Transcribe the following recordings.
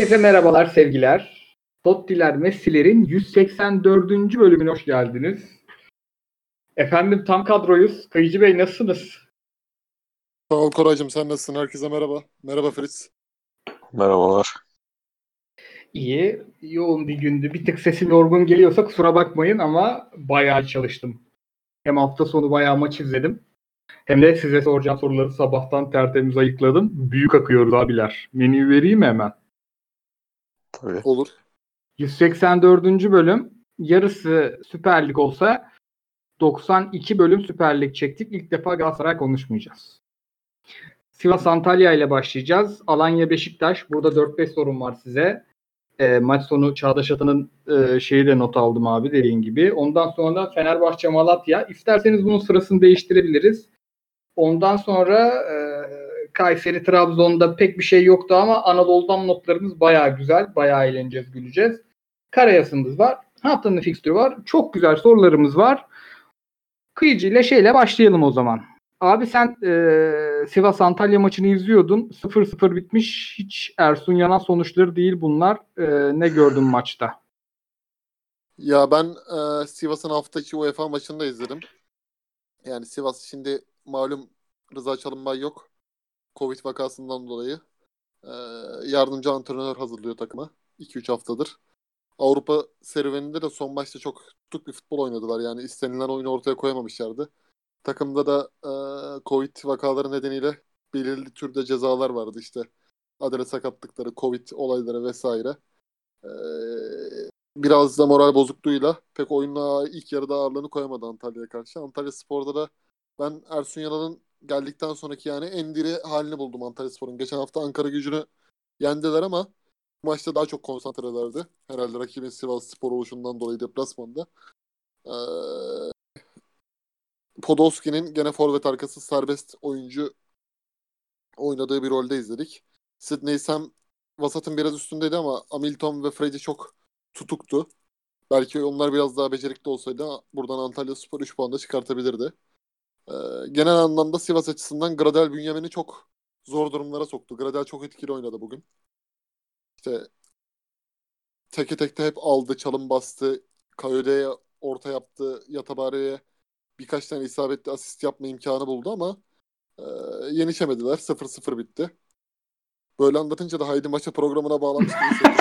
Herkese merhabalar sevgiler. Tottiler Messi'lerin 184. bölümüne hoş geldiniz. Efendim tam kadroyuz. Kayıcı Bey nasılsınız? Sağ ol Koraycığım sen nasılsın? Herkese merhaba. Merhaba Fritz. Merhabalar. İyi. Yoğun bir gündü. Bir tık sesim yorgun geliyorsa kusura bakmayın ama bayağı çalıştım. Hem hafta sonu bayağı maç izledim. Hem de size soracağım soruları sabahtan tertemiz ayıkladım. Büyük akıyoruz abiler. Menüyü vereyim mi hemen? Tabii. Olur. 184. bölüm. Yarısı Süper Lig olsa 92 bölüm Süper Lig çektik. İlk defa Galatasaray konuşmayacağız. Sivas Antalya ile başlayacağız. Alanya Beşiktaş. Burada 4-5 sorun var size. E, maç sonu Çağdaş Atan'ın e, şeyi de not aldım abi dediğin gibi. Ondan sonra Fenerbahçe Malatya. İsterseniz bunun sırasını değiştirebiliriz. Ondan sonra e, Kayseri Trabzon'da pek bir şey yoktu ama Anadolu'dan notlarımız bayağı güzel. Bayağı eğleneceğiz, güleceğiz. Karayasımız var. Haftanın fikstürü var. Çok güzel sorularımız var. Kıyıcı ile şeyle başlayalım o zaman. Abi sen e, Sivas Antalya maçını izliyordun. 0-0 bitmiş. Hiç Ersun Yanan sonuçları değil bunlar. E, ne gördün maçta? Ya ben e, Sivas'ın haftaki UEFA maçını da izledim. Yani Sivas şimdi malum Rıza Çalınbay yok. Covid vakasından dolayı. E, yardımcı antrenör hazırlıyor takıma. 2-3 haftadır. Avrupa serüveninde de son maçta çok tutuk bir futbol oynadılar. Yani istenilen oyunu ortaya koyamamışlardı. Takımda da e, Covid vakaları nedeniyle belirli türde cezalar vardı işte. Adele sakatlıkları, Covid olayları vesaire. E, biraz da moral bozukluğuyla pek oyunla ilk yarıda ağırlığını koyamadı Antalya'ya karşı. Antalya Spor'da da ben Ersun Yanal'ın geldikten sonraki yani en diri halini buldum Antalya Spor'un. Geçen hafta Ankara gücünü yendiler ama maçta daha çok konsantrelerdi. Herhalde rakibin Sivas Spor oluşundan dolayı deplasmanda. Ee, Podolski'nin gene forvet arkası serbest oyuncu oynadığı bir rolde izledik. Sidney Sam vasatın biraz üstündeydi ama Hamilton ve Freddy çok tutuktu. Belki onlar biraz daha becerikli olsaydı buradan Antalya Spor 3 puan da çıkartabilirdi. Ee, genel anlamda Sivas açısından Gradel Bünyamin'i çok zor durumlara soktu. Gradel çok etkili oynadı bugün. İşte teke tekte hep aldı, çalım bastı. Kayode'ye orta yaptı. Yatabare'ye birkaç tane isabetli asist yapma imkanı buldu ama e, yenişemediler. 0-0 bitti. Böyle anlatınca da Haydi Maça programına bağlanmış gibi.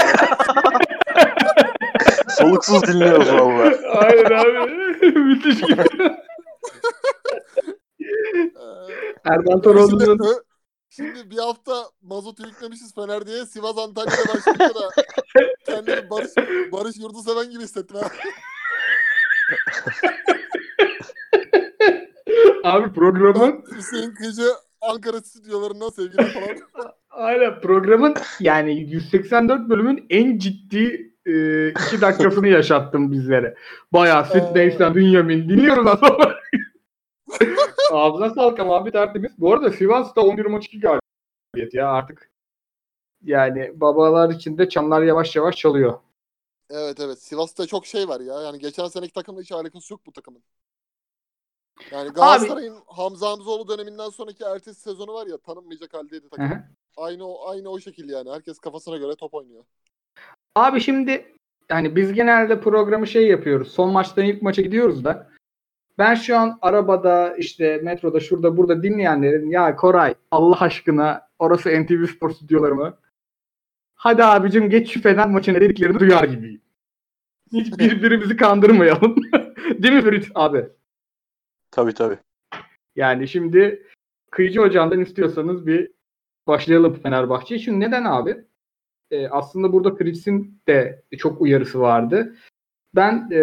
Soluksuz dinliyoruz valla. Aynen abi. Müthiş gibi. Ee, Erman Toroğlu'nun Şimdi, bir hafta mazotu yüklemişiz Fener diye Sivas Antalya'da başlayınca da kendimi Barış, Barış Yurduseven gibi hissettim. Ha. abi programın Hüseyin Kıcı Ankara stüdyolarından sevgili falan. Aynen programın yani 184 bölümün en ciddi e, iki dakikasını yaşattım bizlere. Bayağı Sidney'sen Bünyamin dinliyoruz adamı. Ağzına sağlık ama abi tertemiz. Bu arada Sivas'ta 11 maç 2 galibiyet ya artık. Yani babalar içinde çanlar yavaş yavaş çalıyor. Evet evet Sivas'ta çok şey var ya. Yani geçen seneki takımla hiç alakası yok bu takımın. Yani Galatasaray'ın Hamza Hamzoğlu döneminden sonraki ertesi sezonu var ya tanınmayacak haldeydi takım. Hı hı. Aynı o aynı o şekil yani. Herkes kafasına göre top oynuyor. Abi şimdi yani biz genelde programı şey yapıyoruz. Son maçtan ilk maça gidiyoruz da. Ben şu an arabada işte metroda şurada burada dinleyenlerin ya Koray Allah aşkına orası NTV Spor stüdyoları mı? Hadi abicim geç şu Fener maçına dediklerini duyar gibiyim. Hiç birbirimizi kandırmayalım. Değil mi Ferit abi? Tabii tabii. Yani şimdi Kıyıcı Hocam'dan istiyorsanız bir başlayalım Fenerbahçe'ye. Çünkü neden abi? Ee, aslında burada Fritz'in de çok uyarısı vardı. Ben e,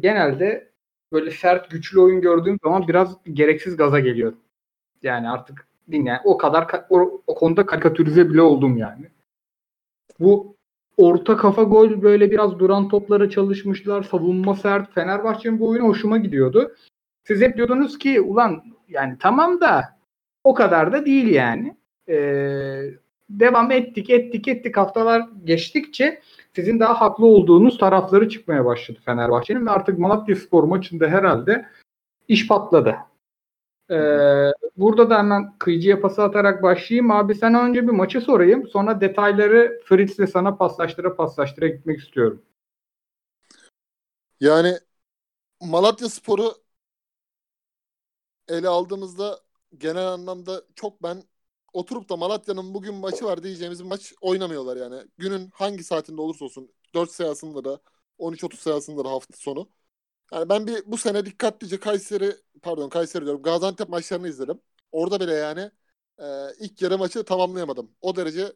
genelde böyle sert güçlü oyun gördüğüm zaman biraz gereksiz gaza geliyorum. Yani artık dinle o kadar ka- o, o konuda karikatürize bile oldum yani. Bu orta kafa gol böyle biraz duran toplara çalışmışlar. Savunma sert. Fenerbahçe'nin bu oyunu hoşuma gidiyordu. Siz hep diyordunuz ki ulan yani tamam da o kadar da değil yani. Ee, devam ettik ettik ettik haftalar geçtikçe sizin daha haklı olduğunuz tarafları çıkmaya başladı Fenerbahçe'nin ve artık Malatya Spor maçında herhalde iş patladı. Ee, burada da hemen kıyıcıya pası atarak başlayayım. Abi sen önce bir maçı sorayım. Sonra detayları Fritz'le sana paslaştıra paslaştıra gitmek istiyorum. Yani Malatya Sporu ele aldığımızda genel anlamda çok ben oturup da Malatya'nın bugün maçı var diyeceğimiz maç oynamıyorlar yani. Günün hangi saatinde olursa olsun 4 sayısında da 13-30 sayısında da hafta sonu. Yani ben bir bu sene dikkatlice Kayseri pardon Kayseri diyorum Gaziantep maçlarını izledim. Orada bile yani e, ilk yarı maçı tamamlayamadım. O derece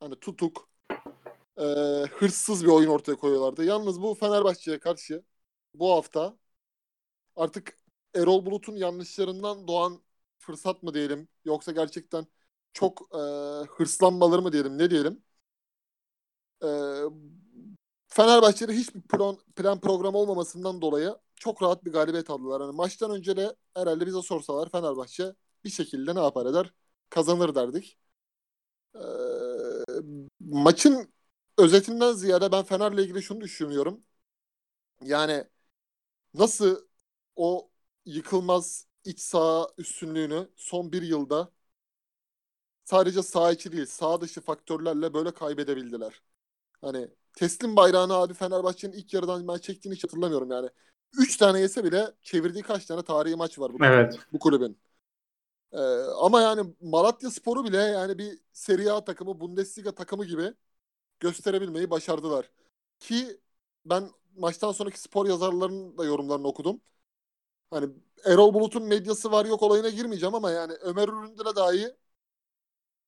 hani tutuk e, hırsız bir oyun ortaya koyuyorlardı. Yalnız bu Fenerbahçe'ye karşı bu hafta artık Erol Bulut'un yanlışlarından doğan fırsat mı diyelim yoksa gerçekten çok e, hırslanmaları mı diyelim ne diyelim. E, Fenerbahçe'de hiçbir plan, plan program olmamasından dolayı çok rahat bir galibiyet aldılar. Yani maçtan önce de herhalde bize sorsalar Fenerbahçe bir şekilde ne yapar eder? Kazanır derdik. E, maçın özetinden ziyade ben Fener'le ilgili şunu düşünüyorum. Yani nasıl o yıkılmaz iç saha üstünlüğünü son bir yılda sadece sağ içi değil sağ dışı faktörlerle böyle kaybedebildiler. Hani teslim bayrağını abi Fenerbahçe'nin ilk yarıdan ben çektiğini hiç hatırlamıyorum yani. Üç tane yese bile çevirdiği kaç tane tarihi maç var bu, Evet. bu kulübün. Ee, ama yani Malatya Sporu bile yani bir Serie A takımı, Bundesliga takımı gibi gösterebilmeyi başardılar. Ki ben maçtan sonraki spor yazarlarının da yorumlarını okudum. Hani Erol Bulut'un medyası var yok olayına girmeyeceğim ama yani Ömer Üründül'e dahi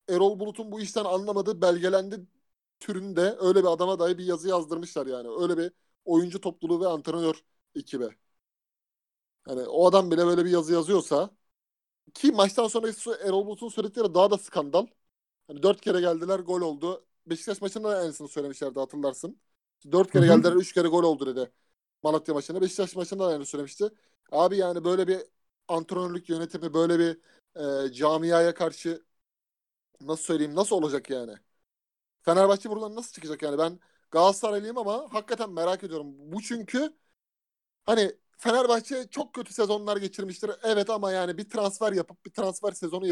Erol Bulut'un bu işten anlamadığı belgelendi türünde öyle bir adama dahi bir yazı yazdırmışlar yani. Öyle bir oyuncu topluluğu ve antrenör ekibe. Hani o adam bile böyle bir yazı yazıyorsa ki maçtan sonra Erol Bulut'un söyledikleri daha da skandal. Hani dört kere geldiler gol oldu. Beşiktaş maçında da aynısını söylemişlerdi hatırlarsın. Dört kere geldiler üç kere gol oldu dedi. Malatya maçında. Beşiktaş maçında da aynı söylemişti. Abi yani böyle bir antrenörlük yönetimi böyle bir e, camiaya karşı nasıl söyleyeyim nasıl olacak yani? Fenerbahçe buradan nasıl çıkacak yani? Ben Galatasaraylıyım ama hakikaten merak ediyorum. Bu çünkü hani Fenerbahçe çok kötü sezonlar geçirmiştir. Evet ama yani bir transfer yapıp bir transfer sezonu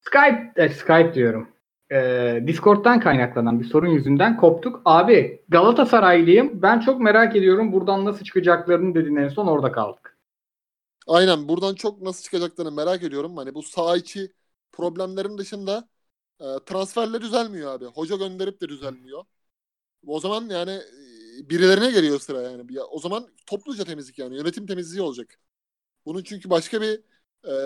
Skype, e, Skype diyorum. Ee, Discord'dan kaynaklanan bir sorun yüzünden koptuk. Abi Galatasaraylıyım. Ben çok merak ediyorum buradan nasıl çıkacaklarını dedin en son orada kaldık. Aynen buradan çok nasıl çıkacaklarını merak ediyorum. Hani bu saha içi problemlerin dışında e, transferle düzelmiyor abi. Hoca gönderip de düzelmiyor. O zaman yani e, birilerine geliyor sıra yani. Ya, o zaman topluca temizlik yani. Yönetim temizliği olacak. Bunun çünkü başka bir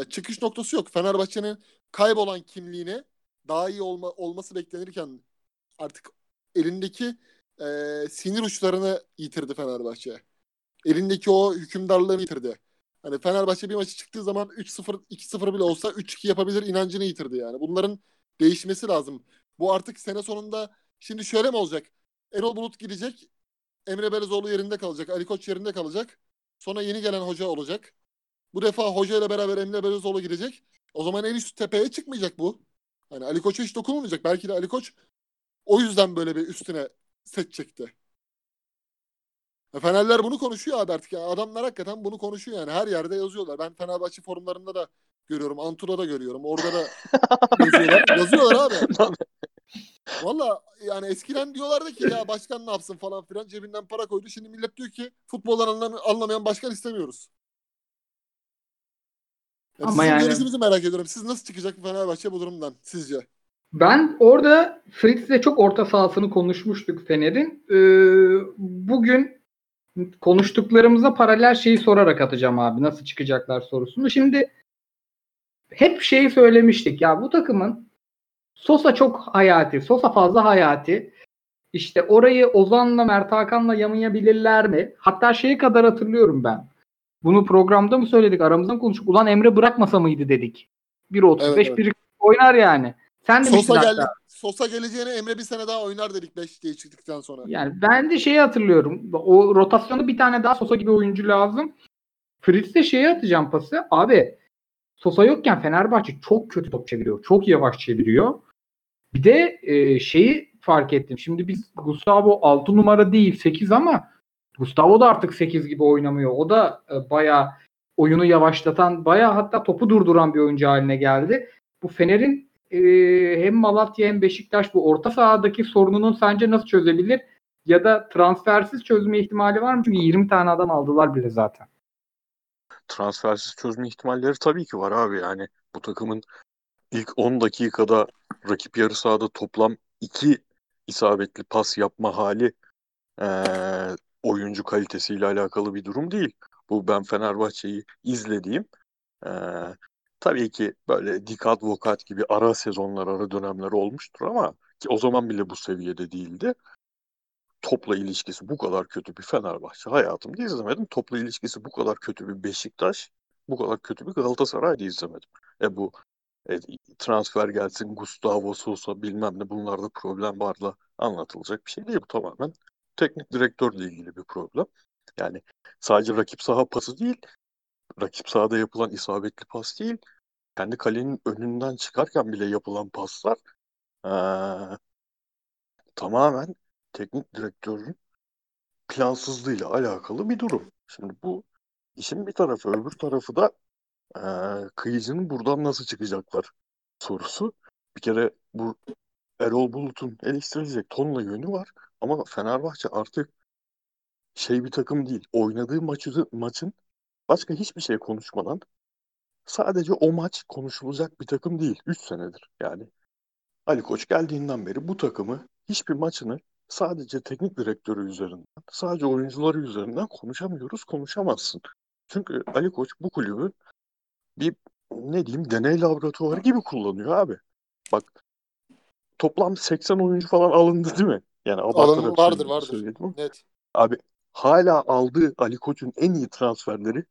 e, çıkış noktası yok. Fenerbahçe'nin kaybolan kimliğini daha iyi olma, olması beklenirken artık elindeki e, sinir uçlarını yitirdi Fenerbahçe. Elindeki o hükümdarlığını yitirdi. Hani Fenerbahçe bir maçı çıktığı zaman 3-0, 2-0 bile olsa 3-2 yapabilir inancını yitirdi yani. Bunların değişmesi lazım. Bu artık sene sonunda şimdi şöyle mi olacak? Erol Bulut gidecek. Emre Belezoğlu yerinde kalacak. Ali Koç yerinde kalacak. Sonra yeni gelen hoca olacak. Bu defa hoca ile beraber Emre Belezoğlu gidecek. O zaman en üst tepeye çıkmayacak bu. Hani Ali Koç'a hiç dokunulmayacak. Belki de Ali Koç o yüzden böyle bir üstüne set çekti. Ya Fenerler bunu konuşuyor abi artık. Ya. Adamlar hakikaten bunu konuşuyor yani. Her yerde yazıyorlar. Ben Fenerbahçe forumlarında da görüyorum. Antura'da görüyorum. Orada da yazıyorlar. yazıyorlar abi. Valla yani eskiden diyorlardı ki ya başkan ne yapsın falan filan cebinden para koydu. Şimdi millet diyor ki futboldan anlam- anlamayan başkan istemiyoruz. Yani Ama sizin yani- görüşünüzü merak ediyorum. Siz nasıl çıkacak Fenerbahçe bu durumdan sizce? Ben orada Fritz'le çok orta sahasını konuşmuştuk Fener'in. Ee, bugün konuştuklarımıza paralel şeyi sorarak atacağım abi. Nasıl çıkacaklar sorusunu. Şimdi hep şeyi söylemiştik. Ya bu takımın Sosa çok hayati. Sosa fazla hayati. İşte orayı Ozan'la Mert Hakan'la yamayabilirler mi? Hatta şeyi kadar hatırlıyorum ben. Bunu programda mı söyledik? Aramızda mı konuştuk? Ulan Emre bırakmasa mıydı dedik. 1.35 Evet, evet. bir oynar yani. Sen demiştin Sosa hatta. geldi. Sosa geleceğine Emre bir sene daha oynar dedik 5 değişiklikten sonra. Yani ben de şeyi hatırlıyorum. O rotasyonu bir tane daha Sosa gibi oyuncu lazım. Fritz'e şeyi atacağım pası. Abi Sosa yokken Fenerbahçe çok kötü top çeviriyor. Çok yavaş çeviriyor. Bir de e, şeyi fark ettim. Şimdi biz Gustavo 6 numara değil 8 ama Gustavo da artık 8 gibi oynamıyor. O da e, bayağı oyunu yavaşlatan, bayağı hatta topu durduran bir oyuncu haline geldi. Bu Fener'in e, hem Malatya hem Beşiktaş bu orta sahadaki sorununun sence nasıl çözebilir? Ya da transfersiz çözme ihtimali var mı? Çünkü 20 tane adam aldılar bile zaten. Transfersiz çözme ihtimalleri tabii ki var abi yani. Bu takımın ilk 10 dakikada rakip yarı sahada toplam 2 isabetli pas yapma hali eee, oyuncu kalitesiyle alakalı bir durum değil. Bu ben Fenerbahçe'yi izlediğim eee, tabii ki böyle Dikat Vokat gibi ara sezonlar, ara dönemler olmuştur ama ki o zaman bile bu seviyede değildi. Topla ilişkisi bu kadar kötü bir Fenerbahçe hayatımda izlemedim. Topla ilişkisi bu kadar kötü bir Beşiktaş, bu kadar kötü bir Galatasaray'da izlemedim. E bu e, transfer gelsin, Gustavo Sousa bilmem ne bunlarda problem varla anlatılacak bir şey değil. Bu tamamen teknik direktörle ilgili bir problem. Yani sadece rakip saha pası değil, rakip sahada yapılan isabetli pas değil, kendi kalenin önünden çıkarken bile yapılan paslar eee, tamamen teknik direktörün plansızlığıyla alakalı bir durum. Şimdi bu işin bir tarafı, öbür tarafı da eee kıyıcının buradan nasıl çıkacaklar sorusu. Bir kere bu Erol Bulut'un eleştirilecek tonla yönü var ama Fenerbahçe artık şey bir takım değil. Oynadığı maçı, maçın başka hiçbir şey konuşmadan sadece o maç konuşulacak bir takım değil. 3 senedir yani. Ali Koç geldiğinden beri bu takımı hiçbir maçını sadece teknik direktörü üzerinden, sadece oyuncuları üzerinden konuşamıyoruz, konuşamazsın. Çünkü Ali Koç bu kulübü bir ne diyeyim deney laboratuvarı gibi kullanıyor abi. Bak toplam 80 oyuncu falan alındı değil mi? Yani Alın vardır vardır. söyledim Net. Abi hala aldığı Ali Koç'un en iyi transferleri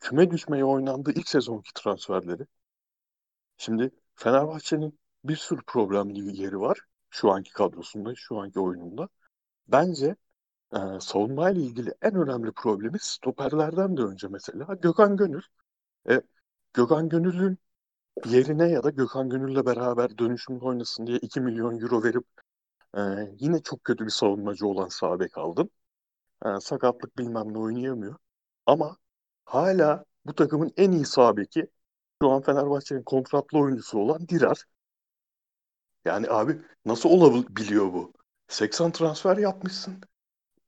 küme düşmeye oynandığı ilk sezonki transferleri. Şimdi Fenerbahçe'nin bir sürü problemli yeri var şu anki kadrosunda, şu anki oyununda. Bence e, savunmayla ilgili en önemli problemi stoperlerden de önce mesela Gökhan Gönül. E, Gökhan Gönül'ün yerine ya da Gökhan Gönül'le beraber dönüşümde oynasın diye 2 milyon euro verip e, yine çok kötü bir savunmacı olan sağ bek aldın. E, sakatlık bilmem ne oynayamıyor. Ama hala bu takımın en iyi sağ beki şu an Fenerbahçe'nin kontratlı oyuncusu olan Dirar. Yani abi nasıl olabiliyor bu? 80 transfer yapmışsın.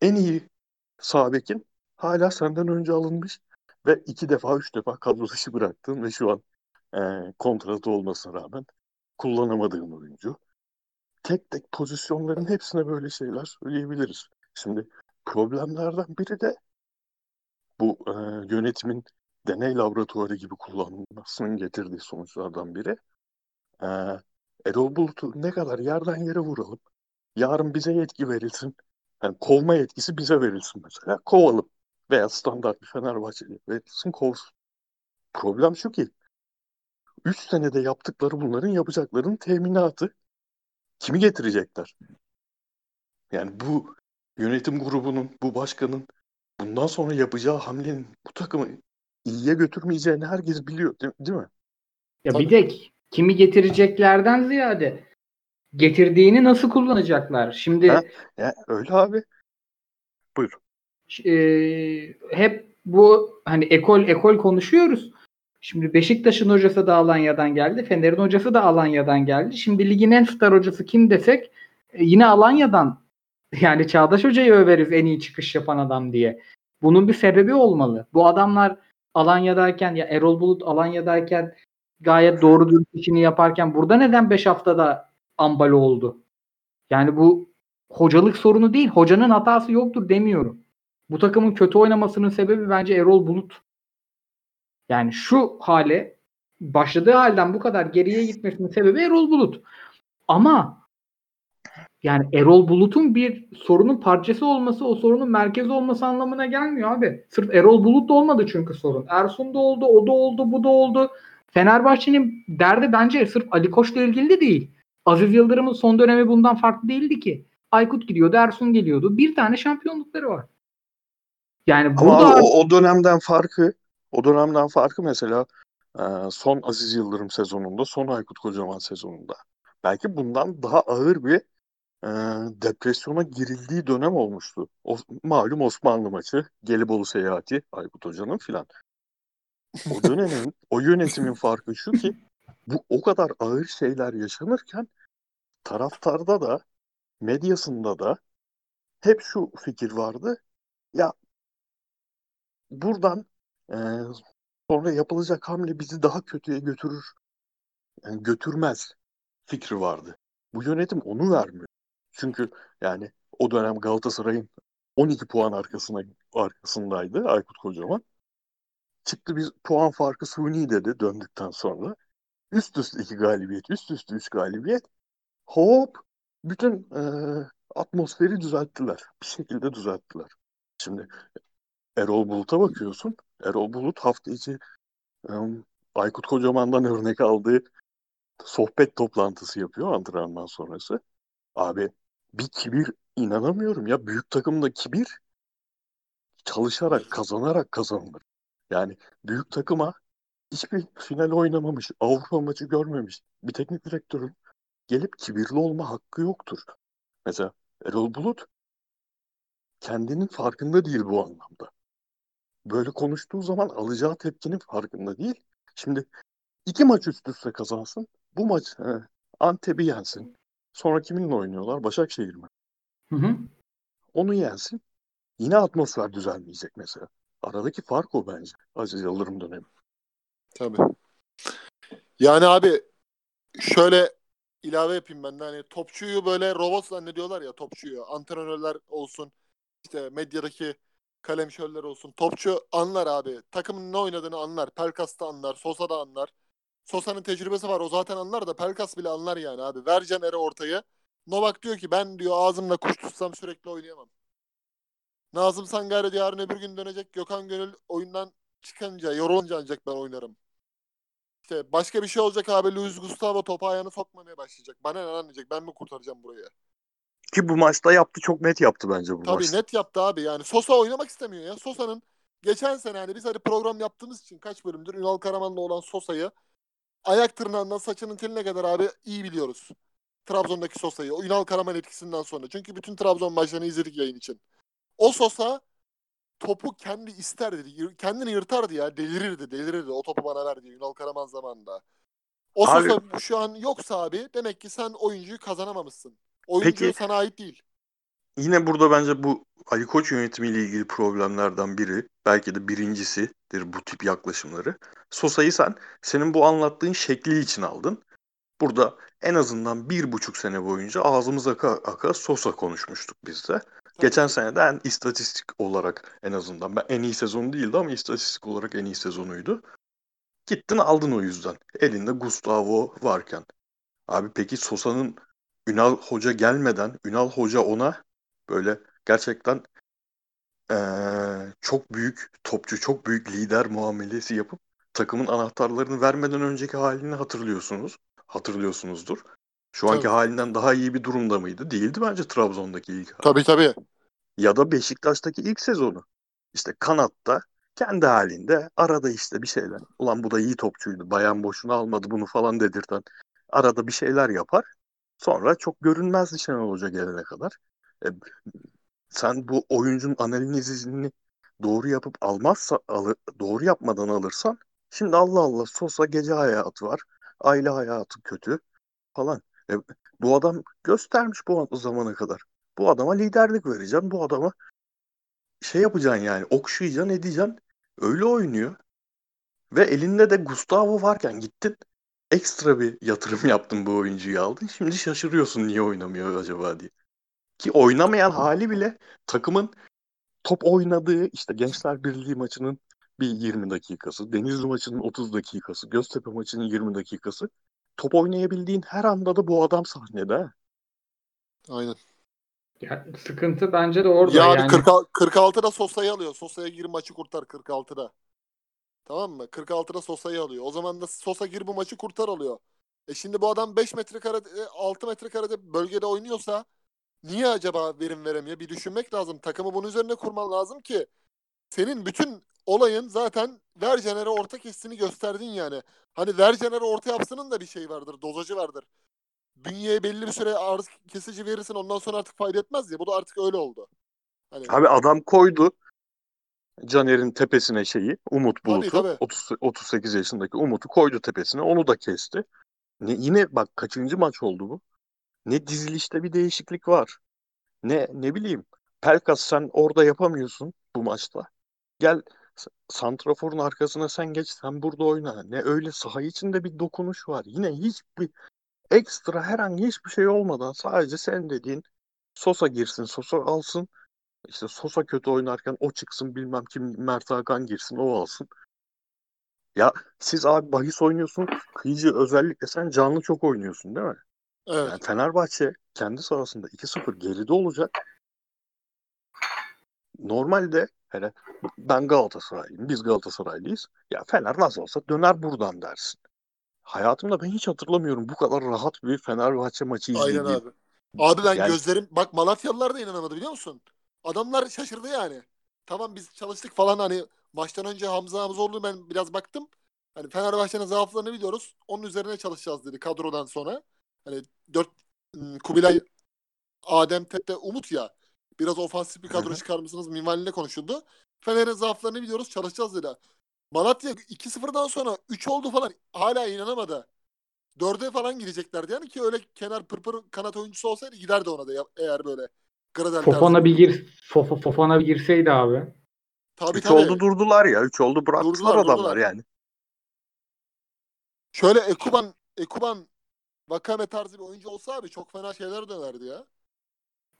En iyi sağ bekin hala senden önce alınmış ve iki defa üç defa kadro dışı bıraktın ve şu an e, kontratı olmasına rağmen kullanamadığın oyuncu. Tek tek pozisyonların hepsine böyle şeyler söyleyebiliriz. Şimdi problemlerden biri de bu e, yönetimin deney laboratuvarı gibi kullanmasının getirdiği sonuçlardan biri. E, Erol Bulut'u ne kadar yerden yere vuralım. Yarın bize yetki verilsin. Yani kovma yetkisi bize verilsin mesela. Kovalım. Veya standart bir Fenerbahçeli verilsin kovsun. Problem şu ki 3 senede yaptıkları bunların yapacaklarının teminatı. Kimi getirecekler? Yani bu yönetim grubunun, bu başkanın bundan sonra yapacağı hamlenin bu takımı iyiye götürmeyeceğini herkes biliyor değil, değil mi? Ya Tabii. bir de kimi getireceklerden ziyade getirdiğini nasıl kullanacaklar? Şimdi Ha? Ya öyle abi. Buyur. e, hep bu hani ekol ekol konuşuyoruz. Şimdi Beşiktaş'ın hocası da Alanya'dan geldi. Fener'in hocası da Alanya'dan geldi. Şimdi ligin en star hocası kim desek e, yine Alanya'dan yani Çağdaş Hoca'yı överiz en iyi çıkış yapan adam diye. Bunun bir sebebi olmalı. Bu adamlar Alanya'dayken ya Erol Bulut Alanya'dayken gayet doğru dürüst işini yaparken burada neden 5 haftada ambal oldu? Yani bu hocalık sorunu değil. Hocanın hatası yoktur demiyorum. Bu takımın kötü oynamasının sebebi bence Erol Bulut. Yani şu hale başladığı halden bu kadar geriye gitmesinin sebebi Erol Bulut. Ama yani Erol Bulut'un bir sorunun parçası olması o sorunun merkezi olması anlamına gelmiyor abi. Sırf Erol Bulut da olmadı çünkü sorun. Ersun da oldu, o da oldu, bu da oldu. Fenerbahçe'nin derdi bence sırf Ali Koç'la ilgili de değil. Aziz Yıldırım'ın son dönemi bundan farklı değildi ki. Aykut gidiyordu, Ersun geliyordu. Bir tane şampiyonlukları var. Yani Ama burada o, o dönemden farkı, o dönemden farkı mesela e, son Aziz Yıldırım sezonunda, son Aykut Kocaman sezonunda. Belki bundan daha ağır bir e, depresyona girildiği dönem olmuştu. O, malum Osmanlı maçı, Gelibolu seyahati Aykut Hoca'nın filan. O dönemin, o yönetimin farkı şu ki bu o kadar ağır şeyler yaşanırken taraftarda da medyasında da hep şu fikir vardı. Ya buradan e, sonra yapılacak hamle bizi daha kötüye götürür. Yani götürmez fikri vardı. Bu yönetim onu vermiyor. Çünkü yani o dönem Galatasaray'ın 12 puan arkasına arkasındaydı Aykut Kocaman. Çıktı bir puan farkı suni dedi döndükten sonra. Üst üste iki galibiyet, üst üste üç galibiyet. Hop bütün e, atmosferi düzelttiler. Bir şekilde düzelttiler. Şimdi Erol Bulut'a bakıyorsun. Erol Bulut hafta içi e, Aykut Kocaman'dan örnek aldığı sohbet toplantısı yapıyor antrenman sonrası. Abi bir kibir inanamıyorum ya. Büyük takımda kibir çalışarak, kazanarak kazanılır. Yani büyük takıma hiçbir final oynamamış, Avrupa maçı görmemiş bir teknik direktörün gelip kibirli olma hakkı yoktur. Mesela Erol Bulut kendinin farkında değil bu anlamda. Böyle konuştuğu zaman alacağı tepkinin farkında değil. Şimdi iki maç üst üste kazansın. Bu maç he, Antep'i yensin. Sonra kiminle oynuyorlar? Başakşehir mi? Hı hı. Onu yensin. Yine atmosfer düzelmeyecek mesela. Aradaki fark o bence. Aziz Yıldırım dönemi. Tabii. Yani abi şöyle ilave yapayım ben de hani topçuyu böyle robot zannediyorlar ya topçuyu. Antrenörler olsun işte medyadaki kalemşörler olsun. Topçu anlar abi. Takımın ne oynadığını anlar. Pelkas da anlar. Sosa da anlar. Sosa'nın tecrübesi var. O zaten anlar da Pelkas bile anlar yani abi. Ver Caner'e ortayı. Novak diyor ki ben diyor ağzımla kuş tutsam sürekli oynayamam. Nazım Sangare yarın öbür gün dönecek. Gökhan Gönül oyundan çıkınca, yorulunca ancak ben oynarım. İşte başka bir şey olacak abi. Luis Gustavo topu ayağını sokmamaya başlayacak. Bana ne anlayacak? Ben mi kurtaracağım burayı? Ki bu maçta yaptı çok net yaptı bence bu Tabii maçta. net yaptı abi. Yani Sosa oynamak istemiyor ya. Sosa'nın geçen sene hani biz hani program yaptığımız için kaç bölümdür Ünal Karaman'la olan Sosa'yı ayak tırnağından saçının teline kadar abi iyi biliyoruz. Trabzon'daki Sosa'yı. O Ünal Karaman etkisinden sonra. Çünkü bütün Trabzon maçlarını izledik yayın için. O Sosa topu kendi ister dedi. Yır- Kendini yırtardı ya. Delirirdi, delirirdi. O topu bana ver diye Ünal Karaman zamanında. O Abi- Sosa şu an yoksa abi demek ki sen oyuncuyu kazanamamışsın. Oyuncu Peki- sana ait değil. Yine burada bence bu Ali Koç yönetimiyle ilgili problemlerden biri, belki de birincisidir bu tip yaklaşımları. Sosa'yı sen senin bu anlattığın şekli için aldın. Burada en azından bir buçuk sene boyunca ağzımız aka aka Sosa konuşmuştuk biz de. Geçen sene de en istatistik olarak en azından ben en iyi sezonu değildi ama istatistik olarak en iyi sezonuydu. Gittin aldın o yüzden. Elinde Gustavo varken. Abi peki Sosa'nın Ünal Hoca gelmeden Ünal Hoca ona böyle gerçekten eee, çok büyük topçu, çok büyük lider muamelesi yapıp takımın anahtarlarını vermeden önceki halini hatırlıyorsunuz. Hatırlıyorsunuzdur. Şu anki Tabii. halinden daha iyi bir durumda mıydı? Değildi bence Trabzon'daki ilk hali. Tabii tabii. Ya da Beşiktaş'taki ilk sezonu. İşte kanatta kendi halinde arada işte bir şeyler. Ulan bu da iyi topçuydu. Bayan boşuna almadı bunu falan dedirten. Arada bir şeyler yapar. Sonra çok görünmezdi Şenol Hoca gelene kadar. E, sen bu oyuncunun analizini doğru yapıp almazsa alı- doğru yapmadan alırsan şimdi Allah Allah Sosa gece hayatı var. Aile hayatı kötü falan. E, bu adam göstermiş bu zamana kadar. Bu adama liderlik vereceğim. Bu adama şey yapacaksın yani okşayacaksın edeceksin. Öyle oynuyor. Ve elinde de Gustavo varken gittin ekstra bir yatırım yaptın bu oyuncuyu aldın. Şimdi şaşırıyorsun niye oynamıyor acaba diye. Ki oynamayan hali bile takımın top oynadığı işte Gençler Birliği maçının bir 20 dakikası, Denizli maçının 30 dakikası, Göztepe maçının 20 dakikası. Top oynayabildiğin her anda da bu adam sahnede. Aynen. Ya, sıkıntı bence de orada. Ya abi yani. 46, 46'da Sosa'yı alıyor. Sosa'ya gir maçı kurtar 46'da. Tamam mı? 46'da Sosa'yı alıyor. O zaman da Sosa gir bu maçı kurtar alıyor. E şimdi bu adam 5 metrekarede 6 metrekarede bölgede oynuyorsa niye acaba verim veremiyor? Bir düşünmek lazım. Takımı bunun üzerine kurman lazım ki senin bütün olayın zaten ver Caner'e orta kestiğini gösterdin yani. Hani ver Caner'e orta yapsının da bir şey vardır. Dozajı vardır. Bünyeye belli bir süre ağrı kesici verirsin ondan sonra artık fayda etmez ya. Bu da artık öyle oldu. Hani Abi adam koydu. Caner'in tepesine şeyi Umut Tabii, Bulut'u tabii. 30, 38 yaşındaki Umut'u koydu tepesine onu da kesti. Ne, yine bak kaçıncı maç oldu bu? Ne dizilişte bir değişiklik var. Ne ne bileyim. Pelkas sen orada yapamıyorsun bu maçta. Gel Santrafor'un arkasına sen geç sen burada oyna. Ne öyle saha içinde bir dokunuş var. Yine hiçbir ekstra herhangi hiçbir şey olmadan sadece sen dediğin Sosa girsin, Sosa alsın. İşte Sosa kötü oynarken o çıksın bilmem kim Mert Hakan girsin o alsın. Ya siz abi bahis oynuyorsun. Kıyıcı özellikle sen canlı çok oynuyorsun değil mi? Evet. Yani Fenerbahçe kendi sahasında 2-0 geride olacak. Normalde hele ben Galatasaraylıyım, biz Galatasaraylıyız. Ya Fener nasıl olsa döner buradan dersin. Hayatımda ben hiç hatırlamıyorum bu kadar rahat bir Fenerbahçe maçı Aynen izlediğim. abi. Abi ben Yani- gözlerim bak Malatyalılar da inanamadı biliyor musun? Adamlar şaşırdı yani. Tamam biz çalıştık falan hani maçtan önce Hamza Hamzoğlu ben biraz baktım. Hani Fenerbahçe'nin zaaflarını biliyoruz. Onun üzerine çalışacağız dedi kadrodan sonra. Hani 4 Kubilay Adem Tete Umut ya. Biraz ofansif bir kadro çıkar mısınız minvalinde konuşuldu. Fener'in zaaflarını biliyoruz çalışacağız dedi. Malatya 2-0'dan sonra 3 oldu falan hala inanamadı. 4'e falan gideceklerdi yani ki öyle kenar pırpır kanat oyuncusu olsaydı giderdi ona da ya- eğer böyle Gradel Fofana bir gir Fofa, Fofana bir girseydi abi. Tabii 3 tabii. oldu durdular ya. 3 oldu bıraktılar Durdular, adamlar durdular. yani. Şöyle Ekuban Ekuban Vakame tarzı bir oyuncu olsa abi çok fena şeyler dönerdi ya.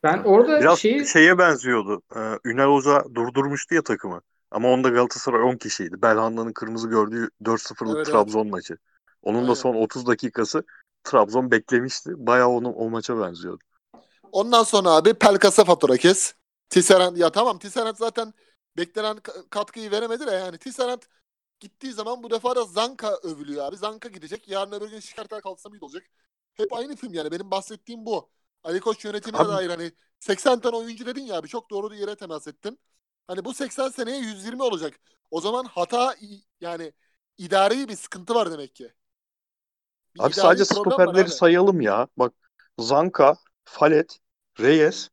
Ben orada Biraz şeyi şeye benziyordu. Ee, Ünal Hoca durdurmuştu ya takımı. Ama onda Galatasaray 10 kişiydi. Belhanda'nın kırmızı gördüğü 4-0'lık Evet, Trabzon maçı. Onun Aynen. da son 30 dakikası Trabzon beklemişti. Bayağı onu, o maça benziyordu. Ondan sonra abi Pelkas'a fatura kes. Tisserand ya tamam Tisserand zaten beklenen ka- katkıyı veremedi de yani Tisserand gittiği zaman bu defa da Zanka övülüyor abi. Zanka gidecek. Yarın öbür gün Şikertel kalsa bir olacak. Hep aynı film yani. Benim bahsettiğim bu. Ali Koç yönetimine Abi- dair hani 80 tane oyuncu dedin ya abi. Çok doğru bir yere temas ettin. Hani bu 80 seneye 120 olacak. O zaman hata yani idari bir sıkıntı var demek ki. Bir Abi sadece stoperleri sayalım ya. Bak Zanka, Falet, Reyes,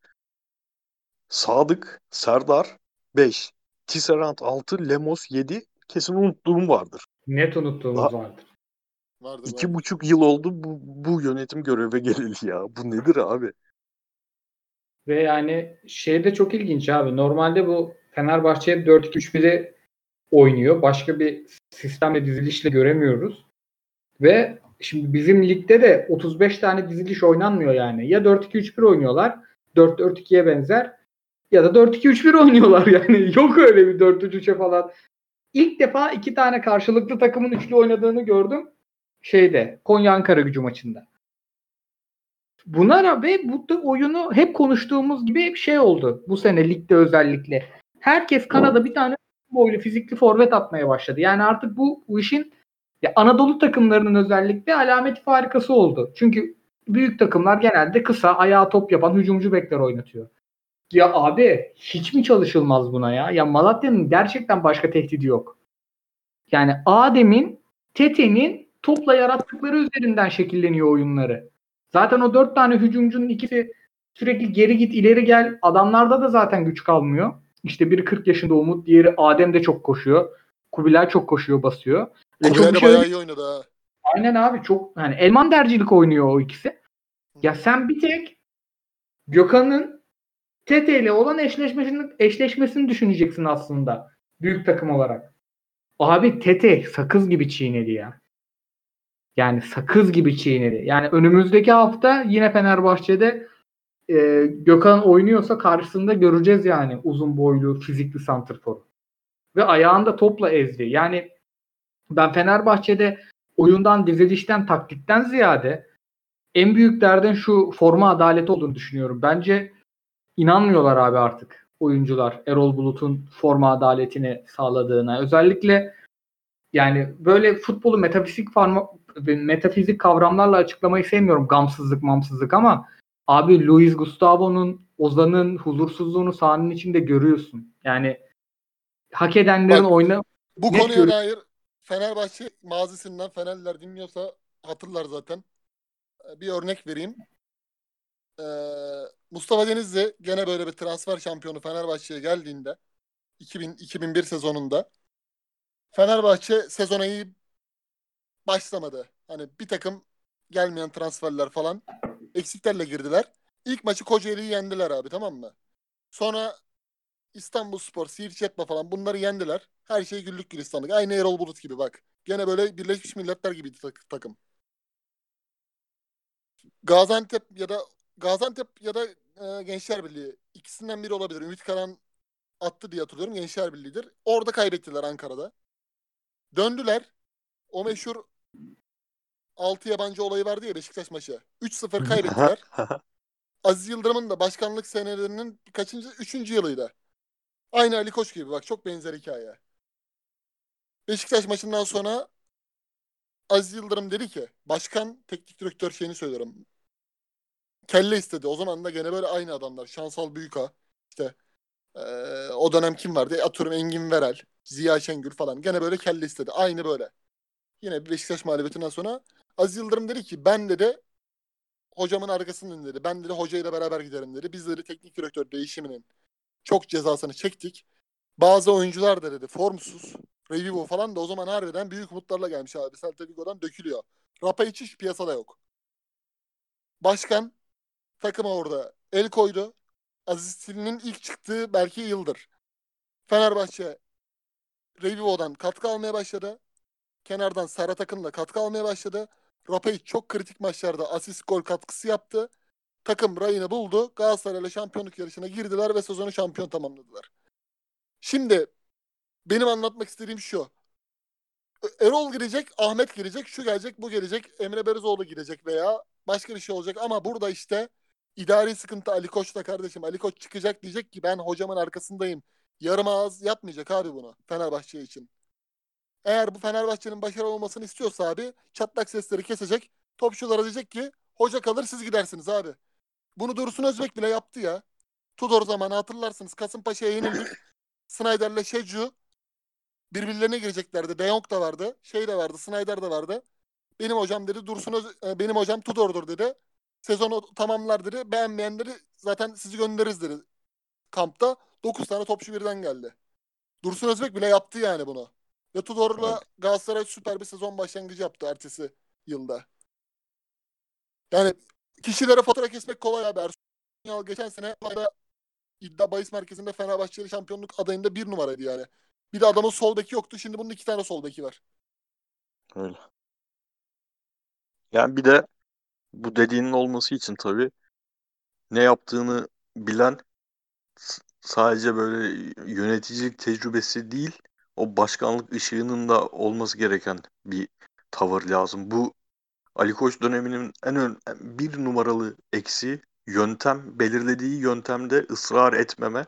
Sadık, Serdar 5, Tisserand 6, Lemos 7. Kesin unuttuğum vardır. net unuttuğumuz Daha- vardı. İki vardır. buçuk yıl oldu bu, bu yönetim göreve geleli ya. Bu nedir abi? Ve yani şey de çok ilginç abi. Normalde bu Fenerbahçe hep 4-2-3-1'i oynuyor. Başka bir sistemle dizilişle göremiyoruz. Ve şimdi bizim ligde de 35 tane diziliş oynanmıyor yani. Ya 4-2-3-1 oynuyorlar. 4-4-2'ye benzer. Ya da 4-2-3-1 oynuyorlar yani. Yok öyle bir 4-3-3'e falan. İlk defa iki tane karşılıklı takımın üçlü oynadığını gördüm. Şeyde Konya Ankara gücü maçında. Buna ve bu da oyunu hep konuştuğumuz gibi bir şey oldu bu sene ligde özellikle. Herkes Kanada bir tane boylu fizikli forvet atmaya başladı. Yani artık bu, bu işin ya Anadolu takımlarının özellikle alameti farikası oldu. Çünkü büyük takımlar genelde kısa ayağa top yapan hücumcu bekler oynatıyor. Ya abi hiç mi çalışılmaz buna ya? Ya Malatya'nın gerçekten başka tehdidi yok. Yani Adem'in, Tete'nin topla yarattıkları üzerinden şekilleniyor oyunları. Zaten o dört tane hücumcunun ikisi sürekli geri git ileri gel. Adamlarda da zaten güç kalmıyor. İşte biri 40 yaşında Umut, diğeri Adem de çok koşuyor. Kubilay çok koşuyor, basıyor. Ve çok Kubilay da şey bayağı iyi oynadı ha. Aynen abi çok hani elman dercilik oynuyor o ikisi. Ya sen bir tek Gökhan'ın Tete ile olan eşleşmesini, eşleşmesini düşüneceksin aslında. Büyük takım olarak. Abi Tete sakız gibi çiğnedi ya. Yani sakız gibi çiğnedi. Yani önümüzdeki hafta yine Fenerbahçe'de e, Gökhan oynuyorsa karşısında göreceğiz yani uzun boylu fizikli santrforu. Ve ayağında topla ezdi. Yani ben Fenerbahçe'de oyundan, dizilişten, taktikten ziyade en büyük derdin şu forma adaleti olduğunu düşünüyorum. Bence inanmıyorlar abi artık oyuncular Erol Bulut'un forma adaletini sağladığına. Özellikle yani böyle futbolu metafizik metafizik kavramlarla açıklamayı sevmiyorum. Gamsızlık, mamsızlık ama abi Luis Gustavo'nun, Ozan'ın huzursuzluğunu sahanın içinde görüyorsun. Yani hak edenlerin Bak, oyna Bu konuya görüş- dair Fenerbahçe mazisinden Fenerliler dinliyorsa hatırlar zaten. Ee, Bir örnek vereyim. Ee, Mustafa Denizli gene böyle bir transfer şampiyonu Fenerbahçe'ye geldiğinde 2000-2001 sezonunda. Fenerbahçe sezona iyi başlamadı. Hani bir takım gelmeyen transferler falan eksiklerle girdiler. İlk maçı Kocaeli'yi yendiler abi tamam mı? Sonra İstanbul Spor, Siirt falan bunları yendiler. Her şey güllük gülistanlık. Aynı Erol Bulut gibi bak. Gene böyle Birleşmiş Milletler gibiydi tak- takım. Gaziantep ya da Gaziantep ya da e, Gençler Birliği ikisinden biri olabilir. Ümit Karan attı diye hatırlıyorum. Gençler Birliği'dir. Orada kaybettiler Ankara'da. Döndüler. O meşhur 6 yabancı olayı vardı ya Beşiktaş maçı. 3-0 kaybettiler. Aziz Yıldırım'ın da başkanlık senelerinin kaçıncı? Üçüncü yılıydı. Aynı Ali Koç gibi bak çok benzer hikaye. Beşiktaş maçından sonra Aziz Yıldırım dedi ki başkan teknik direktör şeyini söylüyorum. Kelle istedi. O zaman da gene böyle aynı adamlar. Şansal Büyüka işte eee, o dönem kim vardı? Atıyorum Engin Verel, Ziya Şengül falan. Gene böyle kelle istedi. Aynı böyle. Yine Beşiktaş mağlubiyetinden sonra Aziz Yıldırım dedi ki ben dedi hocamın arkasındayım dedi. Ben dedi hocayla beraber giderim dedi. Biz dedi teknik direktör değişiminin çok cezasını çektik. Bazı oyuncular da dedi formsuz. Revivo falan da o zaman harbiden büyük umutlarla gelmiş abi. Celta Vigo'dan dökülüyor. Rapa hiç piyasada yok. Başkan takıma orada el koydu. Aziz Sin'in ilk çıktığı belki yıldır. Fenerbahçe Revivo'dan katkı almaya başladı. Kenardan Serhat Akın'la katkı almaya başladı. Rapay çok kritik maçlarda asist gol katkısı yaptı. Takım rayını buldu. Galatasaray'la şampiyonluk yarışına girdiler ve sezonu şampiyon tamamladılar. Şimdi benim anlatmak istediğim şu. Erol girecek, Ahmet girecek, şu gelecek, bu gelecek, Emre Berezoğlu girecek veya başka bir şey olacak ama burada işte idari sıkıntı Ali Koç'ta kardeşim. Ali Koç çıkacak diyecek ki ben hocamın arkasındayım. Yarım ağız yapmayacak abi bunu Fenerbahçe için. Eğer bu Fenerbahçe'nin başarılı olmasını istiyorsa abi çatlak sesleri kesecek. Topçulara diyecek ki hoca kalır siz gidersiniz abi. Bunu Dursun Özbek bile yaptı ya. Tudor zamanı hatırlarsınız. Kasımpaşa'ya yenildik. Snyder'le Şecu birbirlerine gireceklerdi. De Jong da vardı. Şey de vardı. Snyder de vardı. Benim hocam dedi Dursun Öz e, benim hocam Tudor'dur dedi. Sezonu tamamlar dedi. Beğenmeyenleri zaten sizi göndeririz dedi. Kampta 9 tane topçu birden geldi. Dursun Özbek bile yaptı yani bunu. Ve Tudor'la Evet. Galatasaray süper bir sezon başlangıcı yaptı ertesi yılda. Yani kişilere fatura kesmek kolay abi. Ersun geçen sene iddia bahis merkezinde Fenerbahçeli şampiyonluk adayında bir numaraydı yani. Bir de adamın sol beki yoktu. Şimdi bunun iki tane sol beki var. Öyle. Yani bir de bu dediğinin olması için tabii ne yaptığını bilen sadece böyle yöneticilik tecrübesi değil, o başkanlık ışığının da olması gereken bir tavır lazım. Bu Ali Koç döneminin en ön, bir numaralı eksi yöntem, belirlediği yöntemde ısrar etmeme,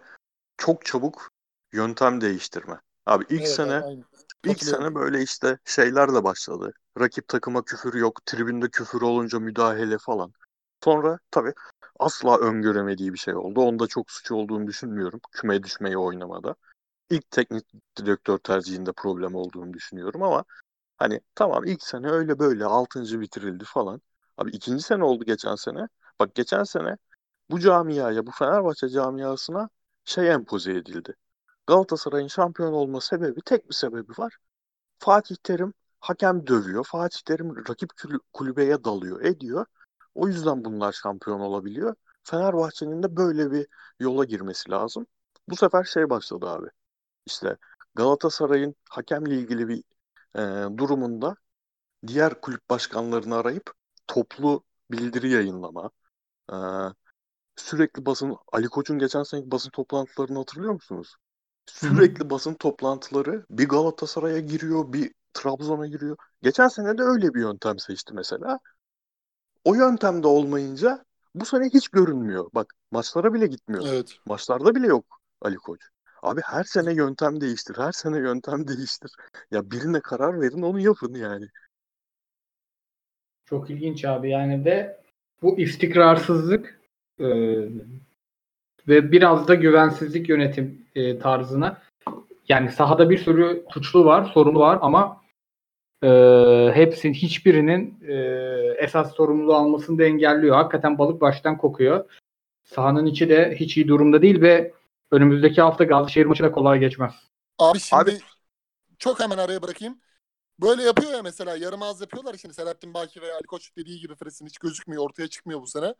çok çabuk yöntem değiştirme. Abi ilk Evet, sene aynen. İlk sene böyle işte şeylerle başladı. Rakip takıma küfür yok, tribünde küfür olunca müdahale falan. Sonra tabii asla öngöremediği bir şey oldu. Onda çok suç olduğunu düşünmüyorum. Küme düşmeyi oynamada. İlk teknik direktör tercihinde problem olduğunu düşünüyorum ama hani tamam ilk sene öyle böyle altıncı bitirildi falan. Abi ikinci sene oldu geçen sene. Bak geçen sene bu camiaya, bu Fenerbahçe camiasına şey empoze edildi. Galatasaray'ın şampiyon olma sebebi tek bir sebebi var. Fatih Terim hakem dövüyor. Fatih Terim rakip kulü- kulübeye dalıyor, ediyor. O yüzden bunlar şampiyon olabiliyor. Fenerbahçe'nin de böyle bir yola girmesi lazım. Bu sefer şey başladı abi. İşte Galatasaray'ın hakemle ilgili bir e, durumunda diğer kulüp başkanlarını arayıp toplu bildiri yayınlama. E, sürekli basın Ali Koç'un geçen seneki basın toplantılarını hatırlıyor musunuz? Sürekli basın toplantıları bir Galatasaray'a giriyor, bir Trabzon'a giriyor. Geçen sene de öyle bir yöntem seçti mesela. O yöntemde olmayınca bu sene hiç görünmüyor. Bak maçlara bile gitmiyor. Evet. Maçlarda bile yok Ali Koç. Abi her sene yöntem değiştir, her sene yöntem değiştir. Ya birine karar verin onu yapın yani. Çok ilginç abi yani de bu istikrarsızlık e, ve biraz da güvensizlik yönetim e, tarzına yani sahada bir sürü suçlu var, sorunu var ama e, hepsinin hiçbirinin e, esas sorumluluğu almasını da engelliyor. Hakikaten balık baştan kokuyor. Sahanın içi de hiç iyi durumda değil ve önümüzdeki hafta Gazişehir maçı da kolay geçmez. Abi şimdi Abi- çok hemen araya bırakayım. Böyle yapıyor ya mesela yarım ağız yapıyorlar ya şimdi Selahattin Baki ve Ali Koç dediği gibi Fres'in hiç gözükmüyor ortaya çıkmıyor bu sene.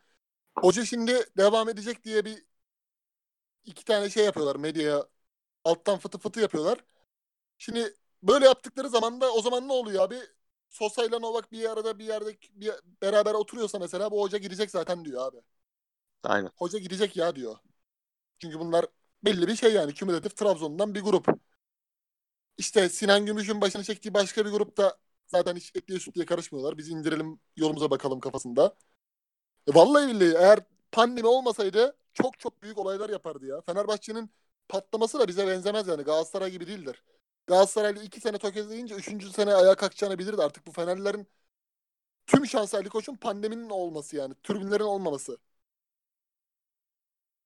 Hoca şimdi devam edecek diye bir iki tane şey yapıyorlar medyaya alttan fıtı fıtı yapıyorlar. Şimdi böyle yaptıkları zaman da o zaman ne oluyor abi? Sosa ile Novak bir arada bir yerde bir, beraber oturuyorsa mesela bu hoca gidecek zaten diyor abi. Aynen. Hoca gidecek ya diyor. Çünkü bunlar belli bir şey yani. Kümülatif Trabzon'dan bir grup. İşte Sinan Gümüş'ün başını çektiği başka bir grupta zaten hiç etliye sütlüye karışmıyorlar. Biz indirelim yolumuza bakalım kafasında. E vallahi billahi eğer pandemi olmasaydı çok çok büyük olaylar yapardı ya. Fenerbahçe'nin patlaması da bize benzemez yani. Galatasaray gibi değildir. Galatasaraylı iki sene tökezleyince üçüncü sene ayağa kalkacağını bilirdi. Artık bu Fenerlilerin tüm şansı Ali Koç'un pandeminin olması yani. Türbinlerin olmaması.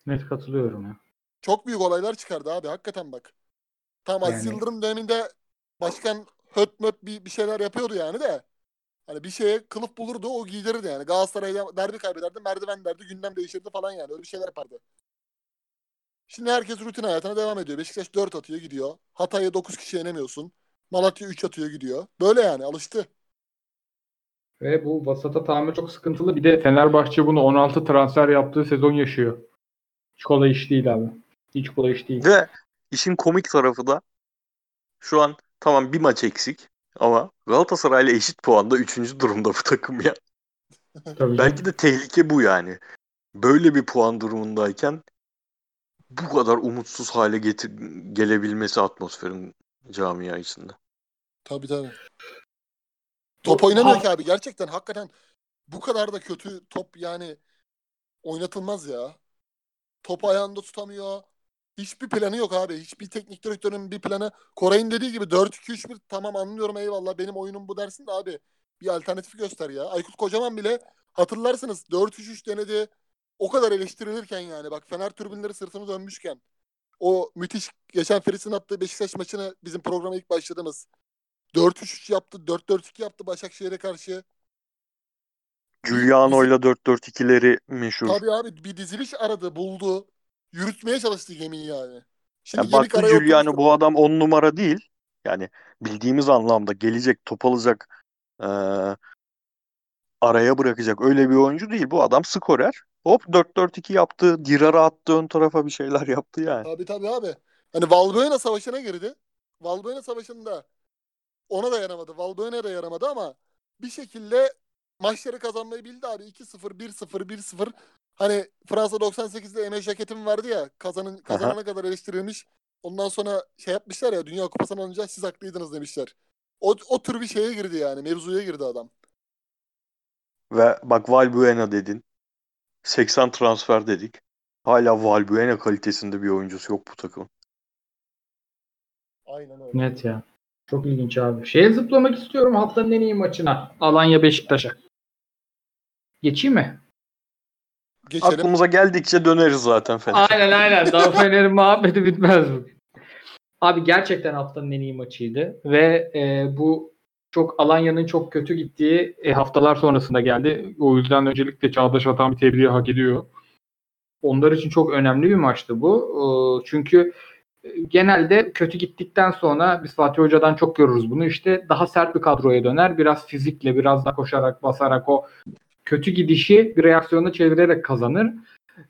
Net katılıyorum ya. Çok büyük olaylar çıkardı abi hakikaten bak. Tamam Aziz Yani- Yıldırım döneminde başkan höt möt bir, bir şeyler yapıyordu yani de. Hani bir şeye kılıf bulurdu o giydirirdi yani. Galatasaray'da derbi kaybederdi merdiven derdi gündem değişirdi falan yani öyle bir şeyler yapardı. Şimdi herkes rutin hayatına devam ediyor. Beşiktaş 4 atıyor gidiyor. Hatay'a 9 kişi yenemiyorsun. Malatya 3 atıyor gidiyor. Böyle yani alıştı. Ve bu vasata tamir çok sıkıntılı. Bir de Fenerbahçe bunu 16 transfer yaptığı sezon yaşıyor. Hiç kolay iş değil abi. Hiç kolay iş değil. Ve işin komik tarafı da şu an tamam bir maç eksik ama Galatasaray'la eşit puanda 3. durumda bu takım ya. Tabii Belki de tehlike bu yani. Böyle bir puan durumundayken bu kadar umutsuz hale getir gelebilmesi atmosferin camia içinde. Tabii tabii. Top oynamıyor ki abi. Gerçekten hakikaten bu kadar da kötü top yani oynatılmaz ya. Top ayağında tutamıyor. Hiçbir planı yok abi. Hiçbir teknik direktörün bir planı. Koray'ın dediği gibi 4-2-3-1 tamam anlıyorum eyvallah benim oyunum bu dersin de abi. Bir alternatif göster ya. Aykut Kocaman bile hatırlarsınız 4-3-3 denedi. O kadar eleştirilirken yani bak Fener tribünleri sırtını dönmüşken. O müthiş geçen Feris'in attığı Beşiktaş maçını bizim programa ilk başladığımız 4-3-3 yaptı. 4-4-2 yaptı Başakşehir'e karşı. Giuliano'yla 4-4-2'leri meşhur. Tabii abi bir diziliş aradı, buldu. Yürütmeye çalıştı gemiyi yani. Şimdi Ya gemi baktı oturmuş bu adam 10 numara değil. Yani bildiğimiz anlamda gelecek, top alacak, eee, araya bırakacak öyle bir oyuncu değil. Bu adam skorer. Hop 4-4-2 yaptı. Dirar'a attı ön tarafa bir şeyler yaptı yani. Tabii tabii abi. Hani Valbuena savaşına girdi. Valbuena savaşında ona da yaramadı. Valbuena da yaramadı ama bir şekilde maçları kazanmayı bildi abi. 2-0, 1-0, 1-0. Hani Fransa 98'de Emre Jacket'in vardı ya kazanın, kazanana kadar eleştirilmiş. Ondan sonra şey yapmışlar ya Dünya Kupası'nı alınca siz haklıydınız demişler. O, o tür bir şeye girdi yani. Mevzuya girdi adam. Ve bak Valbuena dedin. 80 transfer dedik. Hala Valbuena kalitesinde bir oyuncusu yok bu takım. Aynen öyle. Net ya. Çok ilginç abi. Şeye zıplamak istiyorum haftanın en iyi maçına. Alanya Beşiktaş'a. Geçeyim mi? Geçelim. Aklımıza geldikçe döneriz zaten Fener. Aynen aynen. Daha Fener'in muhabbeti bitmez bu. Abi gerçekten haftanın en iyi maçıydı. Ve e, bu çok Alanya'nın çok kötü gittiği e, haftalar sonrasında geldi. O yüzden öncelikle Çağdaş Atan bir tebriği hak ediyor. Onlar için çok önemli bir maçtı bu. E, çünkü e, genelde kötü gittikten sonra biz Fatih Hoca'dan çok görürüz bunu. İşte daha sert bir kadroya döner. Biraz fizikle, biraz da koşarak, basarak o kötü gidişi bir reaksiyona çevirerek kazanır.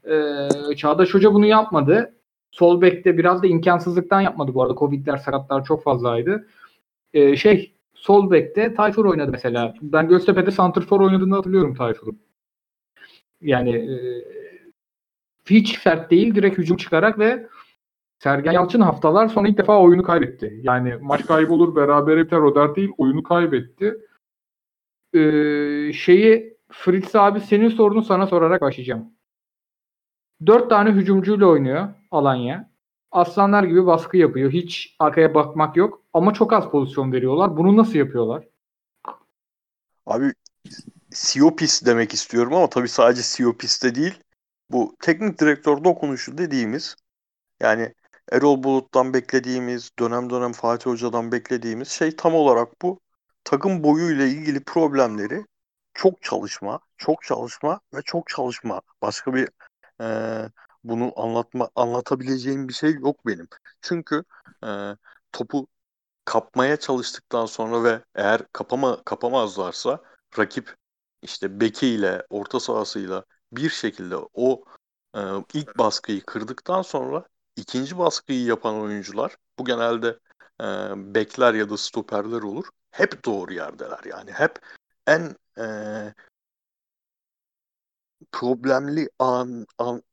Ee, Çağdaş Hoca bunu yapmadı. Sol bekte biraz da imkansızlıktan yapmadı bu arada. Covid'ler, sakatlar çok fazlaydı. Ee, şey, sol bekte Tayfur oynadı mesela. Ben Göztepe'de santrfor oynadığını hatırlıyorum Tayfur'un. Yani e, hiç sert değil, direkt hücum çıkarak ve Sergen Yalçın haftalar sonra ilk defa oyunu kaybetti. Yani maç kaybı olur, berabere biter o dert değil. Oyunu kaybetti. Ee, şeyi Fritz abi senin sorunu sana sorarak başlayacağım. Dört tane hücumcuyla oynuyor Alanya. Aslanlar gibi baskı yapıyor. Hiç arkaya bakmak yok. Ama çok az pozisyon veriyorlar. Bunu nasıl yapıyorlar? Abi Siopis demek istiyorum ama tabii sadece Siopis de değil. Bu teknik direktör dokunuşu dediğimiz yani Erol Bulut'tan beklediğimiz, dönem dönem Fatih Hoca'dan beklediğimiz şey tam olarak bu. Takım boyuyla ilgili problemleri çok çalışma, çok çalışma ve çok çalışma. Başka bir e, bunu anlatma anlatabileceğim bir şey yok benim. Çünkü e, topu kapmaya çalıştıktan sonra ve eğer kapama kapamazlarsa rakip işte bekiyle, orta sahasıyla bir şekilde o e, ilk baskıyı kırdıktan sonra ikinci baskıyı yapan oyuncular bu genelde e, bekler ya da stoperler olur. Hep doğru yerdeler yani. Hep en e, problemli an, an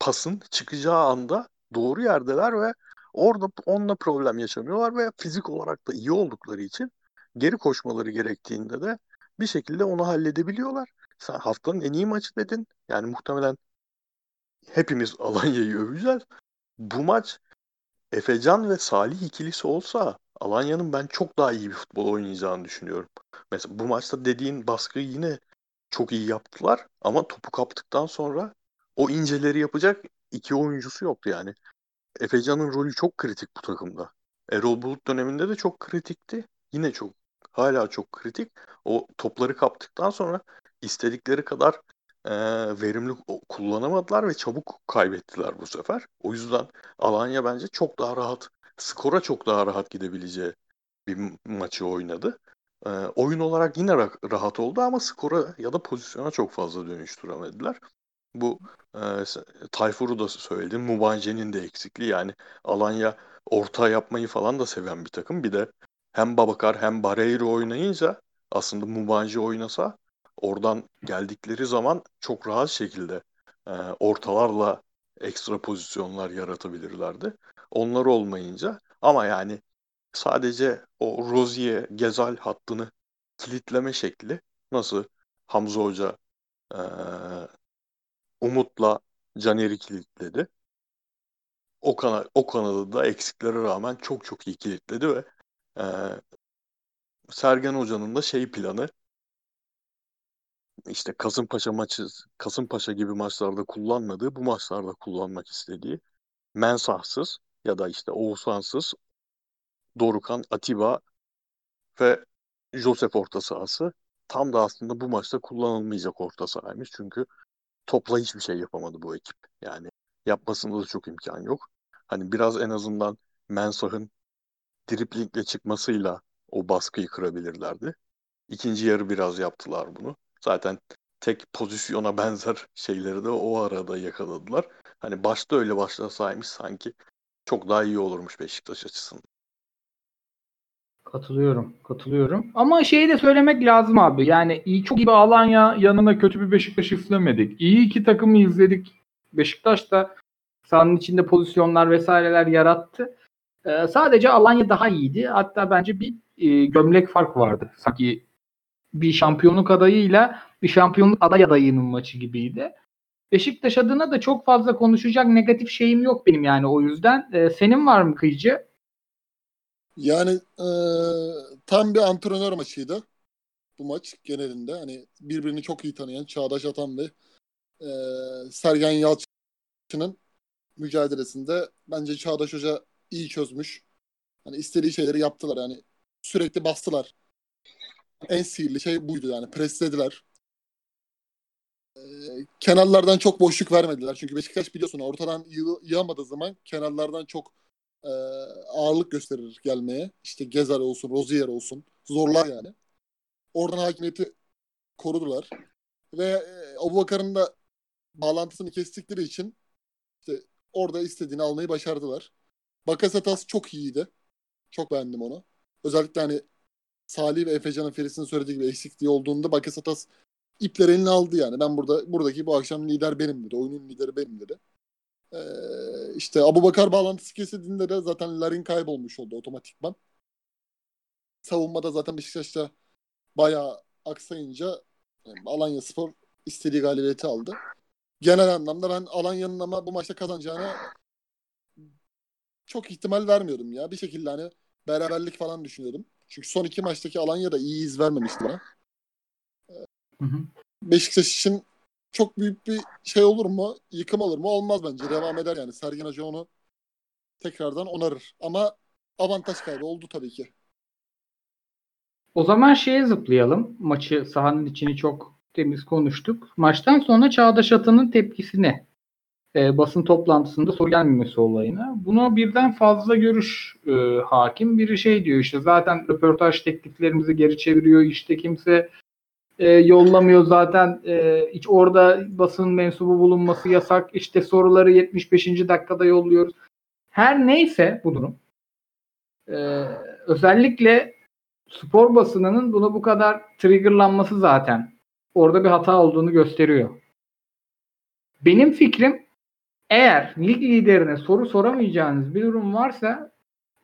pasın çıkacağı anda doğru yerdeler ve orada onunla problem yaşamıyorlar ve fizik olarak da iyi oldukları için geri koşmaları gerektiğinde de bir şekilde onu halledebiliyorlar. Sen haftanın en iyi maçı dedin. Yani muhtemelen hepimiz Alanya'yı öveceğiz. Bu maç Efecan ve Salih ikilisi olsa Alanya'nın ben çok daha iyi bir futbol oynayacağını düşünüyorum. Mesela bu maçta dediğin baskıyı yine çok iyi yaptılar ama topu kaptıktan sonra o inceleri yapacak iki oyuncusu yoktu yani. Efecan'ın rolü çok kritik bu takımda. Erol Bulut döneminde de çok kritikti. Yine çok hala çok kritik. O topları kaptıktan sonra istedikleri kadar e, verimli kullanamadılar ve çabuk kaybettiler bu sefer. O yüzden Alanya bence çok daha rahat, skora çok daha rahat gidebileceği bir maçı oynadı. E, oyun olarak yine ra- rahat oldu ama skora ya da pozisyona çok fazla dönüştüremediler. Bu e, Tayfur'u da söyledim. Mubanje'nin de eksikliği yani Alanya orta yapmayı falan da seven bir takım. Bir de hem Babakar hem Barreiro oynayınca aslında Mubanje oynasa oradan geldikleri zaman çok rahat şekilde e, ortalarla ekstra pozisyonlar yaratabilirlerdi. Onlar olmayınca ama yani sadece o Rozier Gezal hattını kilitleme şekli nasıl Hamza Hoca e, Umut'la Caner'i kilitledi. O, kana o kanadı da eksiklere rağmen çok çok iyi kilitledi ve e, Sergen Hoca'nın da şey planı işte Kasımpaşa maçı Kasımpaşa gibi maçlarda kullanmadığı bu maçlarda kullanmak istediği Mensahsız ya da işte Oğuzhan'sız Dorukan, Atiba ve Josep orta sahası tam da aslında bu maçta kullanılmayacak orta sahaymış. Çünkü topla hiçbir şey yapamadı bu ekip. Yani yapmasında da çok imkan yok. Hani biraz en azından Mensah'ın driplingle çıkmasıyla o baskıyı kırabilirlerdi. İkinci yarı biraz yaptılar bunu. Zaten tek pozisyona benzer şeyleri de o arada yakaladılar. Hani başta öyle başlasaymış sanki çok daha iyi olurmuş Beşiktaş açısından. Katılıyorum, katılıyorum. Ama şeyi de söylemek lazım abi. Yani iyi çok iyi bir Alanya yanına kötü bir Beşiktaş izlemedik. İyi iki takımı izledik. Beşiktaş da sahanın içinde pozisyonlar vesaireler yarattı. Ee, sadece Alanya daha iyiydi. Hatta bence bir e, gömlek fark vardı. Sanki bir şampiyonluk adayıyla bir şampiyonluk aday adayının maçı gibiydi. Beşiktaş adına da çok fazla konuşacak negatif şeyim yok benim yani o yüzden. Ee, senin var mı Kıyıcı? Yani e, tam bir antrenör maçıydı bu maç genelinde. Hani birbirini çok iyi tanıyan Çağdaş Atan ve e, Sergen Yalçın'ın mücadelesinde bence Çağdaş Hoca iyi çözmüş. Hani istediği şeyleri yaptılar. Yani sürekli bastılar. En sihirli şey buydu yani. Preslediler. Kenarlardan çok boşluk vermediler. Çünkü Beşiktaş biliyorsun ortadan yığ, yığamadığı zaman kenarlardan çok e, ağırlık gösterir gelmeye. İşte Gezer olsun, Rozier olsun. Zorlar yani. Oradan hakimiyeti korudular. Ve e, Abubakar'ın da bağlantısını kestikleri için işte orada istediğini almayı başardılar. Bakasetas çok iyiydi. Çok beğendim onu. Özellikle hani Salih ve Efecan'ın Feris'in söylediği gibi eksikliği olduğunda Bakasetas ipler eline aldı yani. Ben burada buradaki bu akşam lider benim dedi. Oyunun lideri benim dedi. Ee, işte Abu Bakar bağlantısı kesildiğinde de zaten Larin kaybolmuş oldu otomatikman. Savunmada zaten Beşiktaş'ta bayağı aksayınca yani Alanya Spor istediği galibiyeti aldı. Genel anlamda ben Alanya'nın ama bu maçta kazanacağına çok ihtimal vermiyordum ya. Bir şekilde hani beraberlik falan düşünüyordum. Çünkü son iki maçtaki Alanya da iyi iz vermemişti bana. Hı hı. Beşiktaş için çok büyük bir şey olur mu? Yıkım olur mu? Olmaz bence. Devam eder yani. Sergen Hoca onu tekrardan onarır. Ama avantaj kaybı oldu tabii ki. O zaman şeye zıplayalım. Maçı sahanın içini çok temiz konuştuk. Maçtan sonra Çağdaş Atan'ın tepkisine e, basın toplantısında soru gelmemesi olayına. Buna birden fazla görüş e, hakim. Biri şey diyor işte zaten röportaj tekliflerimizi geri çeviriyor. İşte kimse e, yollamıyor zaten e, hiç orada basın mensubu bulunması yasak. İşte soruları 75. dakikada yolluyoruz. Her neyse bu durum. E, özellikle spor basınının buna bu kadar triggerlanması zaten orada bir hata olduğunu gösteriyor. Benim fikrim eğer lig liderine soru soramayacağınız bir durum varsa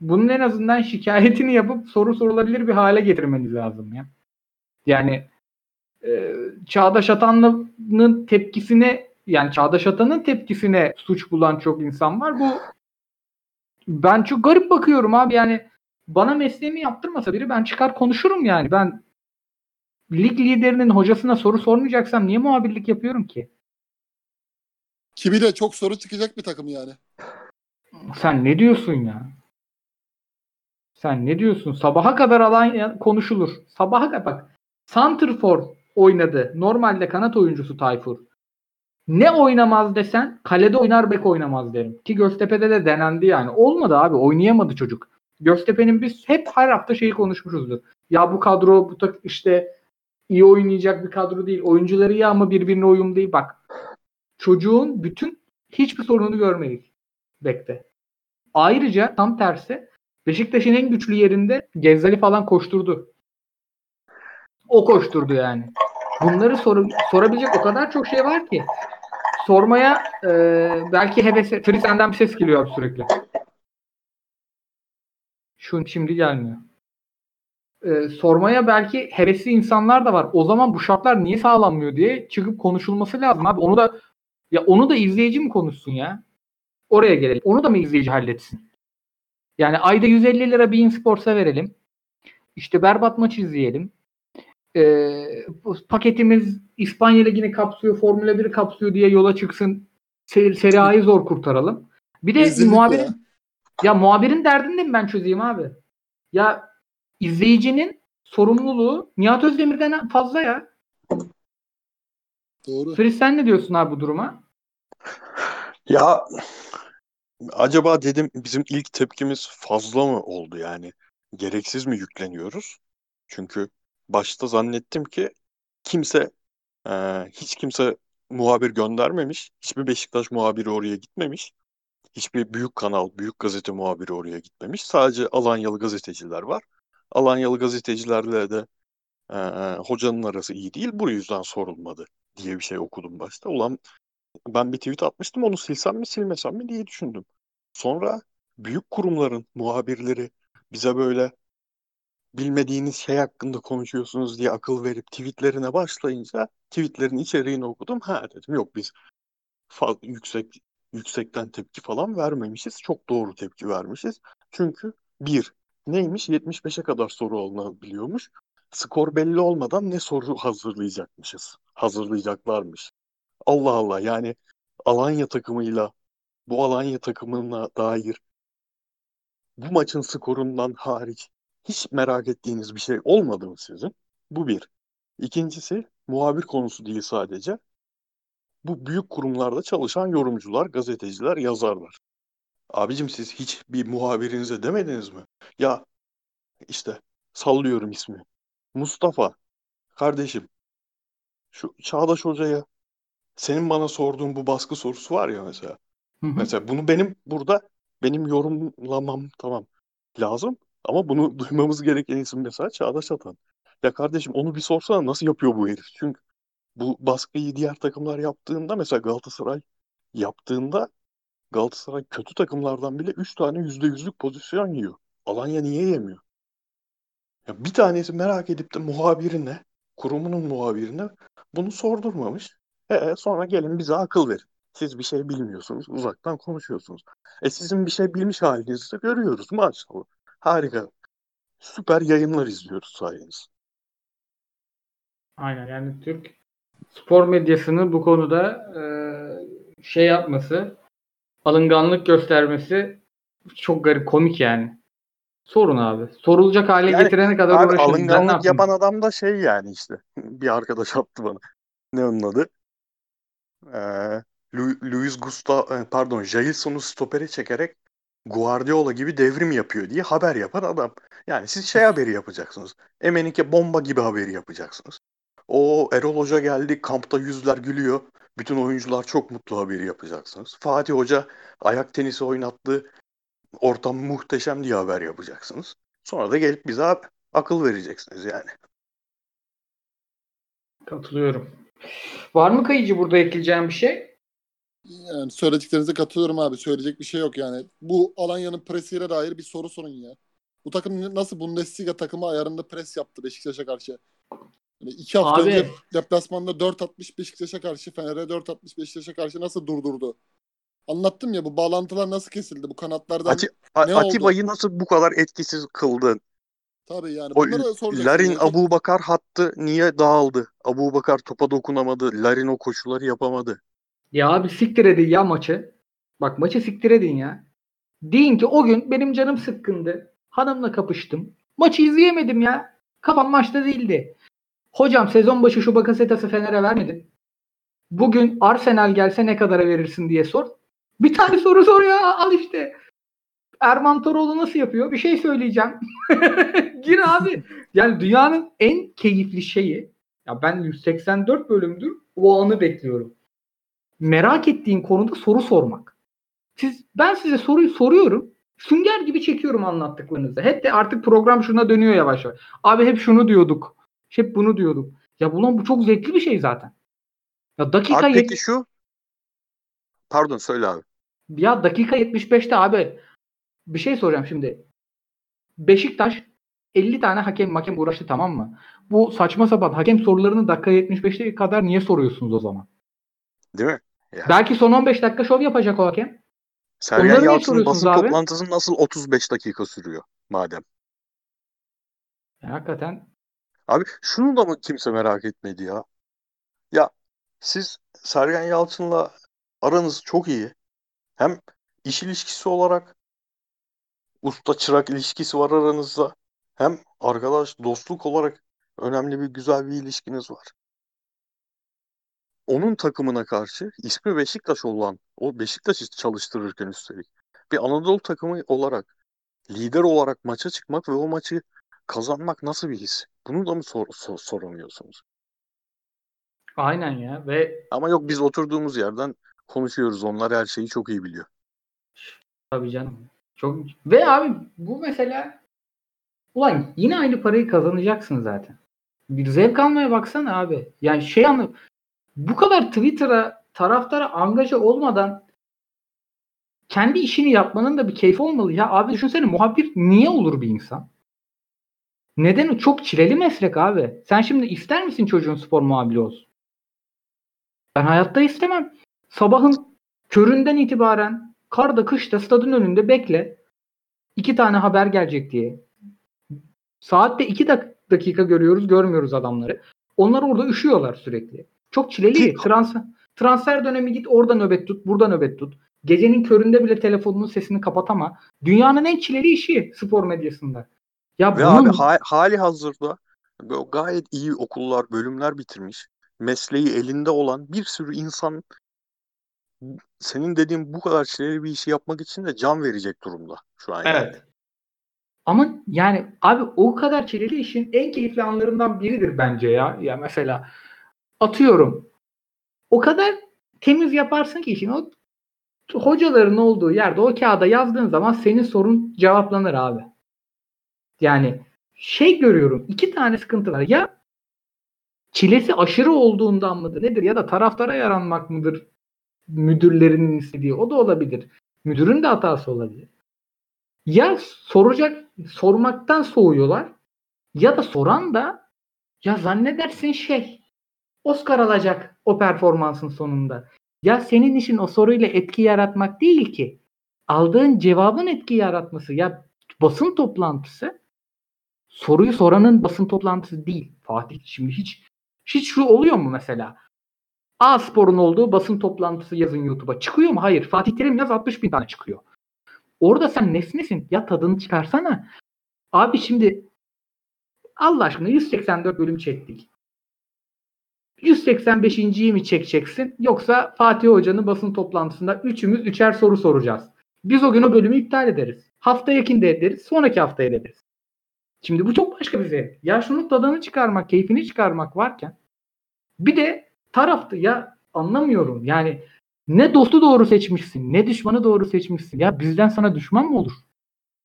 bunun en azından şikayetini yapıp soru sorulabilir bir hale getirmeniz lazım ya. Yani e, Çağdaş Atanlı'nın tepkisine yani Çağdaş Atan'ın tepkisine suç bulan çok insan var. Bu ben çok garip bakıyorum abi yani bana mesleğimi yaptırmasa biri ben çıkar konuşurum yani. Ben lig liderinin hocasına soru sormayacaksam niye muhabirlik yapıyorum ki? Kimiyle çok soru çıkacak bir takım yani. Sen ne diyorsun ya? Sen ne diyorsun? Sabaha kadar alan konuşulur. Sabaha kadar bak. Santrfor oynadı. Normalde kanat oyuncusu Tayfur. Ne oynamaz desen kalede oynar bek oynamaz derim. Ki Göztepe'de de denendi yani. Olmadı abi. Oynayamadı çocuk. Göztepe'nin biz hep her hafta şeyi konuşmuşuzdur. Ya bu kadro bu tak işte iyi oynayacak bir kadro değil. Oyuncuları iyi ama birbirine uyum değil. Bak çocuğun bütün hiçbir sorununu görmeyiz bekte. Ayrıca tam tersi Beşiktaş'ın en güçlü yerinde Gezzali falan koşturdu. O koşturdu yani. Bunları sor, sorabilecek o kadar çok şey var ki. Sormaya e, belki hevesi. Fri senden bir ses geliyor sürekli. Şu şimdi gelmiyor. E, sormaya belki hevesli insanlar da var. O zaman bu şartlar niye sağlanmıyor diye çıkıp konuşulması lazım abi. Onu da ya onu da izleyici mi konuşsun ya? Oraya gelelim. Onu da mı izleyici halletsin? Yani ayda 150 lira Bein Sports'a verelim. İşte berbat maç izleyelim. Ee, paketimiz İspanya Ligi'ni kapsıyor, Formula 1'i kapsıyor diye yola çıksın. Ser, Serie A'yı zor kurtaralım. Bir de Rezillik muhabirin ya. muhabirin derdini de mi ben çözeyim abi? Ya izleyicinin sorumluluğu Nihat Özdemir'den fazla ya. Doğru. Filiz sen ne diyorsun abi bu duruma? Ya acaba dedim bizim ilk tepkimiz fazla mı oldu yani? Gereksiz mi yükleniyoruz? Çünkü başta zannettim ki kimse e, hiç kimse muhabir göndermemiş. Hiçbir Beşiktaş muhabiri oraya gitmemiş. Hiçbir büyük kanal, büyük gazete muhabiri oraya gitmemiş. Sadece Alanyalı gazeteciler var. Alanyalı gazetecilerle de e, hocanın arası iyi değil. Bu yüzden sorulmadı diye bir şey okudum başta. Ulan ben bir tweet atmıştım onu silsem mi silmesem mi diye düşündüm. Sonra büyük kurumların muhabirleri bize böyle bilmediğiniz şey hakkında konuşuyorsunuz diye akıl verip tweetlerine başlayınca tweetlerin içeriğini okudum. Ha dedim yok biz fazla yüksek yüksekten tepki falan vermemişiz. Çok doğru tepki vermişiz. Çünkü bir neymiş 75'e kadar soru alınabiliyormuş. Skor belli olmadan ne soru hazırlayacakmışız. Hazırlayacaklarmış. Allah Allah yani Alanya takımıyla bu Alanya takımına dair bu maçın skorundan hariç hiç merak ettiğiniz bir şey olmadı mı sizin? Bu bir. İkincisi muhabir konusu değil sadece. Bu büyük kurumlarda çalışan yorumcular, gazeteciler, yazarlar. Abicim siz hiç bir muhabirinize demediniz mi? Ya işte sallıyorum ismi. Mustafa kardeşim şu Çağdaş Hoca'ya senin bana sorduğun bu baskı sorusu var ya mesela. Hı hı. Mesela bunu benim burada benim yorumlamam tamam lazım ama bunu duymamız gereken isim mesela Çağdaş Atan. Ya kardeşim onu bir sorsana nasıl yapıyor bu herif? Çünkü bu baskıyı diğer takımlar yaptığında mesela Galatasaray yaptığında Galatasaray kötü takımlardan bile 3 tane %100'lük pozisyon yiyor. Alanya niye yemiyor? Ya bir tanesi merak edip de muhabirine, kurumunun muhabirine bunu sordurmamış. E, sonra gelin bize akıl verin. Siz bir şey bilmiyorsunuz, uzaktan konuşuyorsunuz. E sizin bir şey bilmiş halinizi de görüyoruz maşallah. Harika. Süper yayınlar izliyoruz sayeniz. Aynen yani Türk spor medyasının bu konuda e, şey yapması, alınganlık göstermesi çok garip, komik yani. Sorun abi. Sorulacak hale Yani getirene kadar Abi uğraşın. Alınganlık yapan adam da şey yani işte. Bir arkadaş attı bana. Ne onun adı? Ee, Lu- Luis Gustavo pardon Jailson'u stopere çekerek Guardiola gibi devrim yapıyor diye haber yapan adam. Yani siz şey haberi yapacaksınız. Emenike bomba gibi haberi yapacaksınız. O Erol Hoca geldi kampta yüzler gülüyor. Bütün oyuncular çok mutlu haberi yapacaksınız. Fatih Hoca ayak tenisi oynattı. Ortam muhteşem diye haber yapacaksınız. Sonra da gelip bize akıl vereceksiniz yani. Katılıyorum. Var mı kayıcı burada ekleyeceğim bir şey? Yani söylediklerinize katılıyorum abi. Söyleyecek bir şey yok yani. Bu Alanya'nın presiyle dair bir soru sorun ya. Bu takım nasıl Bundesliga takımı ayarında pres yaptı Beşiktaş'a karşı? Yani iki hafta Abi. önce deplasmanda 4 atmış Beşiktaş'a karşı, Fener'e 4 atmış Beşiktaş'a karşı nasıl durdurdu? Anlattım ya bu bağlantılar nasıl kesildi? Bu kanatlardan Ati- A- ne oldu? Atiba'yı nasıl bu kadar etkisiz kıldın? tabii yani O. Larin Yani. Abu Bakar hattı niye dağıldı? Abu Bakar topa dokunamadı. Larin o koşuları yapamadı. Ya abi siktir edin ya maçı. Bak maçı siktir edin ya. Deyin ki o gün benim canım sıkkındı. Hanımla kapıştım. Maçı izleyemedim ya. Kafam maçta değildi. Hocam sezon başı şu Bakasetas'ı Fener'e vermedin. Bugün Arsenal gelse ne kadara verirsin diye sor. Bir tane soru sor ya al işte. Erman Toroğlu nasıl yapıyor? Bir şey söyleyeceğim. Gir abi. Yani dünyanın en keyifli şeyi ya ben 184 bölümdür o anı bekliyorum merak ettiğin konuda soru sormak. Siz ben size soruyu soruyorum. Sünger gibi çekiyorum anlattıklarınızı. Hep de artık program şuna dönüyor yavaş yavaş. Abi hep şunu diyorduk. Hep bunu diyorduk. Ya ulan bu çok zevkli bir şey zaten. Ya dakika Abi yet- peki şu Pardon söyle abi. ya dakika 75'te abi bir şey soracağım şimdi. Beşiktaş 50 tane hakem hakem uğraştı tamam mı? Bu saçma sapan hakem sorularını dakika 75'te kadar niye soruyorsunuz o zaman? Değil mi? Ya. Belki son 15 dakika şov yapacak o hakem. Sergen Yalçın'ın basın abi? toplantısı nasıl 35 dakika sürüyor madem? Ya hakikaten Abi şunu da mı kimse merak etmedi ya? Ya siz Sergen Yalçın'la aranız çok iyi. Hem iş ilişkisi olarak usta çırak ilişkisi var aranızda. Hem arkadaş dostluk olarak önemli bir güzel bir ilişkiniz var. Onun takımına karşı ismi Beşiktaş olan, o Beşiktaş'ı çalıştırırken üstelik bir Anadolu takımı olarak lider olarak maça çıkmak ve o maçı kazanmak nasıl bir his? Bunu da mı sor, sor- soramıyorsunuz? aynen ya ve Ama yok biz oturduğumuz yerden konuşuyoruz. Onlar her şeyi çok iyi biliyor. Tabii canım. Çok ve abi bu mesela ulan yine aynı parayı kazanacaksın zaten. Bir zevk almaya baksana abi. Yani şey anla bu kadar Twitter'a taraftara angaja olmadan kendi işini yapmanın da bir keyfi olmalı. Ya abi düşünsene muhabir niye olur bir insan? Neden? Çok çileli meslek abi. Sen şimdi ister misin çocuğun spor muhabiri olsun? Ben hayatta istemem. Sabahın köründen itibaren karda kışta stadın önünde bekle. İki tane haber gelecek diye. Saatte iki dak- dakika görüyoruz görmüyoruz adamları. Onlar orada üşüyorlar sürekli. Çok çileli. Transfer, transfer dönemi git orada nöbet tut burada nöbet tut. Gecenin köründe bile telefonunun sesini kapatama. Dünyanın en çileli işi spor medyasında. Ya Ve bunun- abi ha- hali hazırda gayet iyi okullar, bölümler bitirmiş. Mesleği elinde olan bir sürü insan senin dediğin bu kadar çileli bir işi yapmak için de can verecek durumda şu an. yani. Evet. Ama yani abi o kadar çileli işin en keyifli anlarından biridir bence ya. Ya mesela atıyorum o kadar temiz yaparsın ki işin o hocaların olduğu yerde o kağıda yazdığın zaman senin sorun cevaplanır abi. Yani şey görüyorum iki tane sıkıntı var. Ya çilesi aşırı olduğundan mıdır nedir ya da taraftara yaranmak mıdır müdürlerinin istediği o da olabilir. Müdürün de hatası olabilir. Ya soracak sormaktan soğuyorlar ya da soran da ya zannedersin şey Oscar alacak o performansın sonunda. Ya senin işin o soruyla etki yaratmak değil ki. Aldığın cevabın etki yaratması. Ya basın toplantısı soruyu soranın basın toplantısı değil. Fatih şimdi hiç hiç şu oluyor mu mesela? A Spor'un olduğu basın toplantısı yazın YouTube'a. Çıkıyor mu? Hayır. Fatih Terim yaz 60 bin tane çıkıyor. Orada sen nesnesin? Ya tadını çıkarsana. Abi şimdi Allah aşkına 184 bölüm çektik. 185.yi mi çekeceksin yoksa Fatih Hoca'nın basın toplantısında üçümüz üçer soru soracağız. Biz o gün o bölümü iptal ederiz. Haftayakinde ederiz. Sonraki haftaya ederiz. Şimdi bu çok başka bir zevk. Ya şunun tadını çıkarmak, keyfini çıkarmak varken bir de taraftı ya anlamıyorum. Yani ne dostu doğru seçmişsin, ne düşmanı doğru seçmişsin. Ya bizden sana düşman mı olur?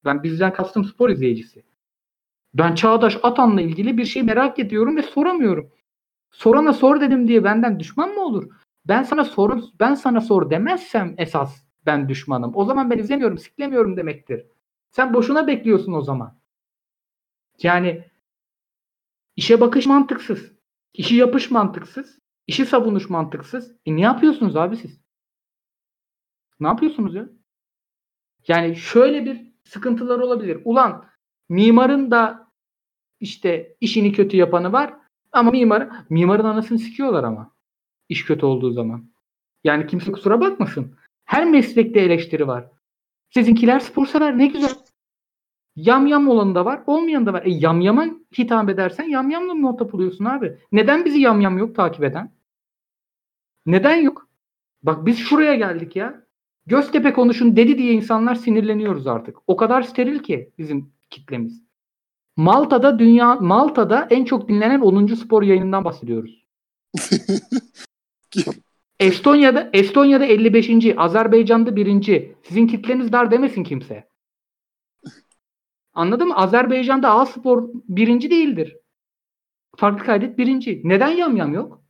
Ben bizden kastım spor izleyicisi. Ben Çağdaş Atan'la ilgili bir şey merak ediyorum ve soramıyorum. Sorana sor dedim diye benden düşman mı olur? Ben sana sor ben sana sor demezsem esas ben düşmanım. O zaman ben izlemiyorum, siklemiyorum demektir. Sen boşuna bekliyorsun o zaman. Yani işe bakış mantıksız. İşi yapış mantıksız. işi savunuş mantıksız. E ne yapıyorsunuz abi siz? Ne yapıyorsunuz ya? Yani şöyle bir sıkıntılar olabilir. Ulan mimarın da işte işini kötü yapanı var ama mimar mimarın anasını sikiyorlar ama iş kötü olduğu zaman. Yani kimse kusura bakmasın. Her meslekte eleştiri var. Sizinkiler spor sever ne güzel. Yam yam olanı da var, olmayan da var. E yam yama hitap edersen yam yamla muhatap oluyorsun abi. Neden bizi yam yam yok takip eden? Neden yok? Bak biz şuraya geldik ya. Göztepe konuşun dedi diye insanlar sinirleniyoruz artık. O kadar steril ki bizim kitlemiz. Malta'da dünya Malta'da en çok dinlenen 10. spor yayınından bahsediyoruz. Estonya'da Estonya'da 55. Azerbaycan'da 1. Sizin kitleniz dar demesin kimse. Anladın mı? Azerbaycan'da A spor birinci değildir. Farklı kaydet birinci. Neden yam yam yok?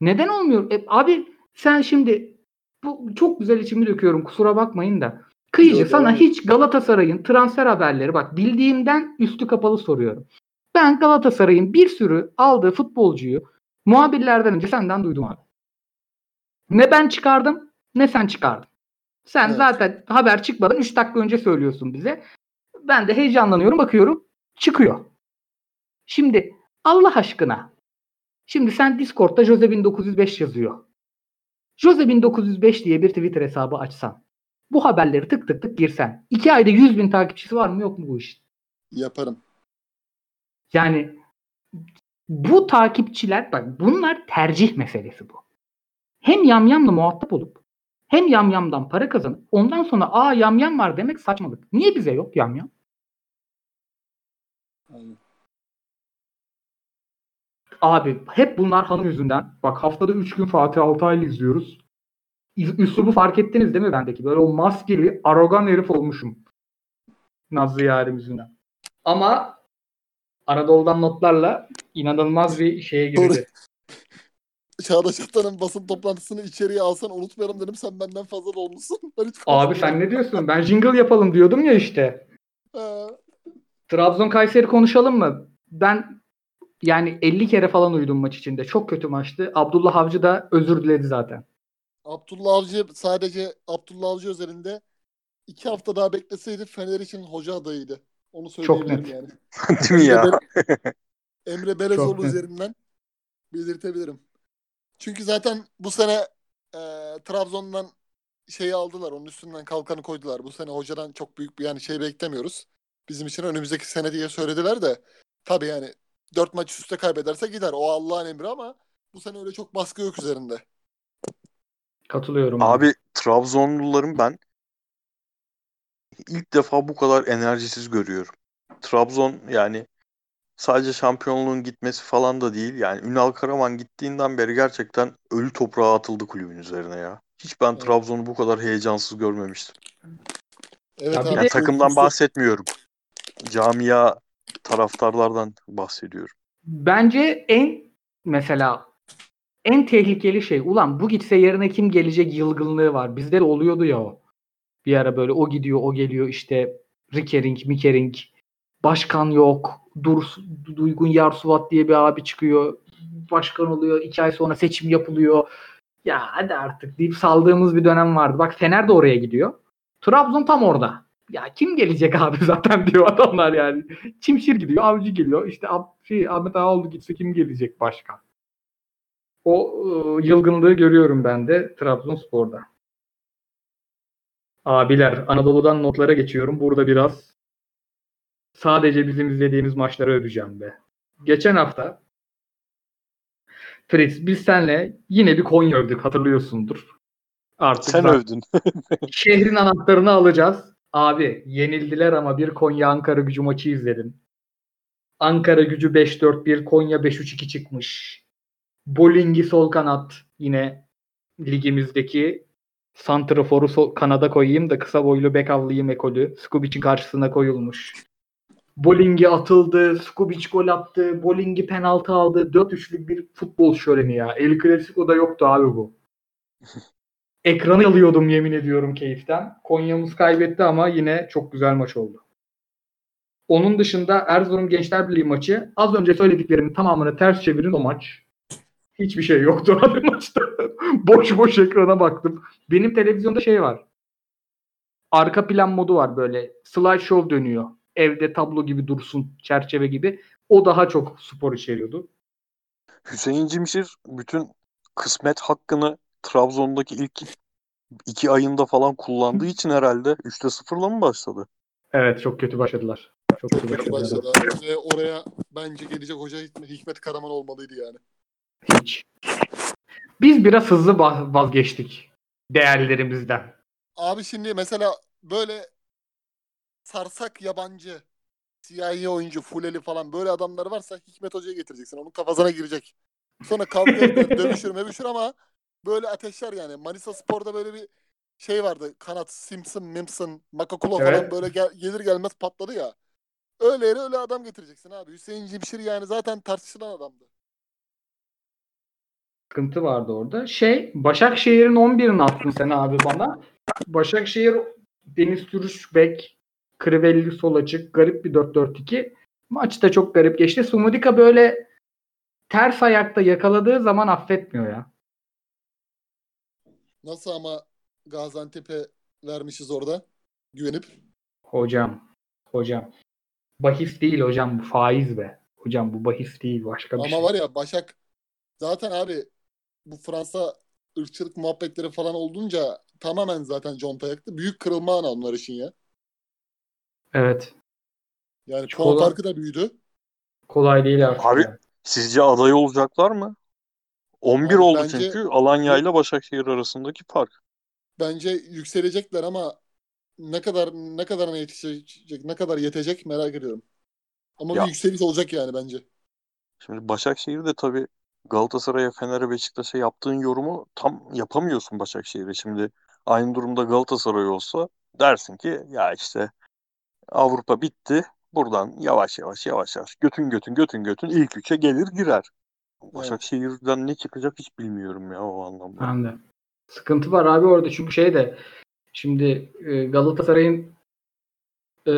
Neden olmuyor? E, abi sen şimdi bu çok güzel içimi döküyorum kusura bakmayın da. Kıyıcı Yok, sana abi. hiç Galatasaray'ın transfer haberleri bak bildiğimden üstü kapalı soruyorum. Ben Galatasaray'ın bir sürü aldığı futbolcuyu muhabirlerden önce senden duydum abi. Ne ben çıkardım ne sen çıkardın. Sen Evet. zaten haber çıkmadan 3 dakika önce söylüyorsun bize. Ben de heyecanlanıyorum bakıyorum çıkıyor. Şimdi Allah aşkına şimdi sen Discord'da Jose 1905 yazıyor. Jose 1905 diye bir Twitter hesabı açsan bu haberleri tık tık tık girsen 2 ayda 100 bin takipçisi var mı yok mu bu işin? Yaparım. Yani bu takipçiler bak bunlar tercih meselesi bu. Hem yamyamla muhatap olup hem yamyamdan para kazanıp ondan sonra aa yamyam var demek saçmalık. Niye bize yok yamyam? Aynen. Abi hep bunlar hanım yüzünden. Bak haftada 3 gün Fatih Altaylı izliyoruz. Üslubu fark ettiniz değil mi bendeki? Böyle o maskeli, arogan herif olmuşum. Nazlı yarim yüzünden. Ama Anadolu'dan notlarla inanılmaz bir şeye girdi. Çağdaş Atan'ın basın toplantısını içeriye alsan unutmayalım dedim. Sen benden fazla da olmuşsun. Ben hiç Abi sen ne diyorsun? Ben jingle yapalım diyordum ya işte. Trabzon Kayseri konuşalım mı? Ben yani 50 kere falan uyudum maç içinde. Çok kötü maçtı. Abdullah Avcı da özür diledi zaten. Abdullah Avcı sadece Abdullah Avcı özelinde iki hafta daha bekleseydi Fener için hoca adayıydı. Onu söyleyebilirim net. yani. Değil mi ya? Emre, Be- Emre Çok Belezoğlu üzerinden belirtebilirim. Çünkü zaten bu sene e, Trabzon'dan şeyi aldılar. Onun üstünden kalkanı koydular. Bu sene hocadan çok büyük bir yani şey beklemiyoruz. Bizim için önümüzdeki sene diye söylediler de tabii yani dört maç üst üste kaybederse gider. O Allah'ın emri ama bu sene öyle çok baskı yok üzerinde. Katılıyorum. Abi Trabzonluların ben ilk defa bu kadar enerjisiz görüyorum. Trabzon yani sadece şampiyonluğun gitmesi falan da değil. Yani Ünal Karaman gittiğinden beri gerçekten ölü toprağa atıldı kulübün üzerine ya. Hiç ben Evet. Trabzon'u bu kadar heyecansız görmemiştim. Evet Ya abi. de- Yani takımdan bahsetmiyorum. Camia taraftarlardan bahsediyorum. Bence en mesela en tehlikeli şey ulan bu gitse yerine kim gelecek yılgınlığı var. Bizde de oluyordu ya o. Bir ara böyle o gidiyor o geliyor işte Rickering, Mikering, başkan yok. Dur, Duygun Yarsuvat diye bir abi çıkıyor. Başkan oluyor. iki ay sonra seçim yapılıyor. Ya hadi artık deyip saldığımız bir dönem vardı. Bak Fener de oraya gidiyor. Trabzon tam orada. Ya kim gelecek abi zaten diyor adamlar yani. Çimşir gidiyor, Avcı geliyor. İşte şey, Ahmet Ağaoğlu gitse kim gelecek başka? O ıı, yılgınlığı görüyorum ben de Trabzonspor'da. Abiler, Anadolu'dan notlara geçiyorum. Burada biraz sadece bizim izlediğimiz maçları öveceğim be. Geçen hafta Fritz biz senle yine bir Konya övdük hatırlıyorsundur. Artık Sen zaten övdün. şehrin anahtarını alacağız. Abi yenildiler ama bir Konya Ankara gücü maçı izledim. Ankara gücü 5-4-1 Konya 5-3-2 çıkmış. Bolingi sol kanat yine ligimizdeki santraforu sol kanada koyayım da kısa boylu bek avlayayım ekolü. Skubic'in karşısına koyulmuş. Bolingi atıldı, Skubic gol attı, Bolingi penaltı aldı. 4-3'lük bir futbol şöleni ya. El Clasico'da yoktu abi bu. Ekranı alıyordum yemin ediyorum keyiften. Konya'mız kaybetti ama yine çok güzel maç oldu. Onun dışında Erzurum Gençler Birliği maçı az önce söylediklerimin tamamını ters çevirin o maç. Hiçbir şey yoktu abi maçta. boş boş ekrana baktım. Benim televizyonda şey var. Arka plan modu var böyle. Slideshow dönüyor. Evde tablo gibi dursun, çerçeve gibi. O daha çok spor içeriyordu. Hüseyin Cimşir bütün kısmet hakkını Trabzon'daki ilk iki ayında falan kullandığı için herhalde 3'te 0'la mı başladı? Evet çok kötü başladılar. Çok kötü Kötü başladılar. başladı. Ve oraya bence gelecek hoca Hikmet Karaman olmalıydı yani. Hiç. Biz biraz hızlı va- vazgeçtik değerlerimizden. Abi şimdi mesela böyle sarsak yabancı siyahi oyuncu, fuleli falan böyle adamlar varsa Hikmet Hoca'yı getireceksin. Onun kafasına girecek. Sonra kavga eder, dövüşür mevüşür ama böyle ateşler yani. Manisa Spor'da böyle bir şey vardı. Kanat, Simpson, Mimson, Makakulo falan Evet. böyle gel- gelir gelmez patladı ya. Öyle yere öyle adam getireceksin abi. Hüseyin Cimşir yani zaten tartışılan adamdı. Sıkıntı vardı orada. Şey Başakşehir'in 11'ini attın sen abi bana. Başakşehir Deniz Türüş bek, Krivelli sol açık, garip bir 4-4-2. Maç da çok garip geçti. Sumudika böyle ters ayakta yakaladığı zaman affetmiyor ya. Nasıl ama Gaziantep'e vermişiz orada güvenip. Hocam, hocam. Bahis değil hocam bu faiz be. Hocam bu bahis değil başka bir Ama şey. var ya Başak zaten abi bu Fransa ırkçılık muhabbetleri falan olduğunca tamamen zaten conta yaktı. Büyük kırılma ana onlar için ya. Evet. Yani puan farkı da büyüdü. Kolay değil artık. Abi. Sizce aday olacaklar mı? 11 Abi oldu bence- çünkü Alanya ile Başakşehir arasındaki fark. Bence yükselecekler ama ne kadar ne kadarına yetişecek, ne kadar yetecek merak ediyorum. Ama Ya. bir yükseliş olacak yani bence. Şimdi Başakşehir de tabii Galatasaray'a, Fener'e, Beşiktaş'a yaptığın yorumu tam yapamıyorsun Başakşehir'e. Şimdi aynı durumda Galatasaray olsa dersin ki ya işte Avrupa bitti. Buradan yavaş yavaş yavaş yavaş götün götün götün götün ilk üçe gelir girer. Başakşehir'den ne çıkacak hiç bilmiyorum ya o anlamda. Ben de. Sıkıntı var abi orada çünkü şey de şimdi e, Galatasaray'ın e,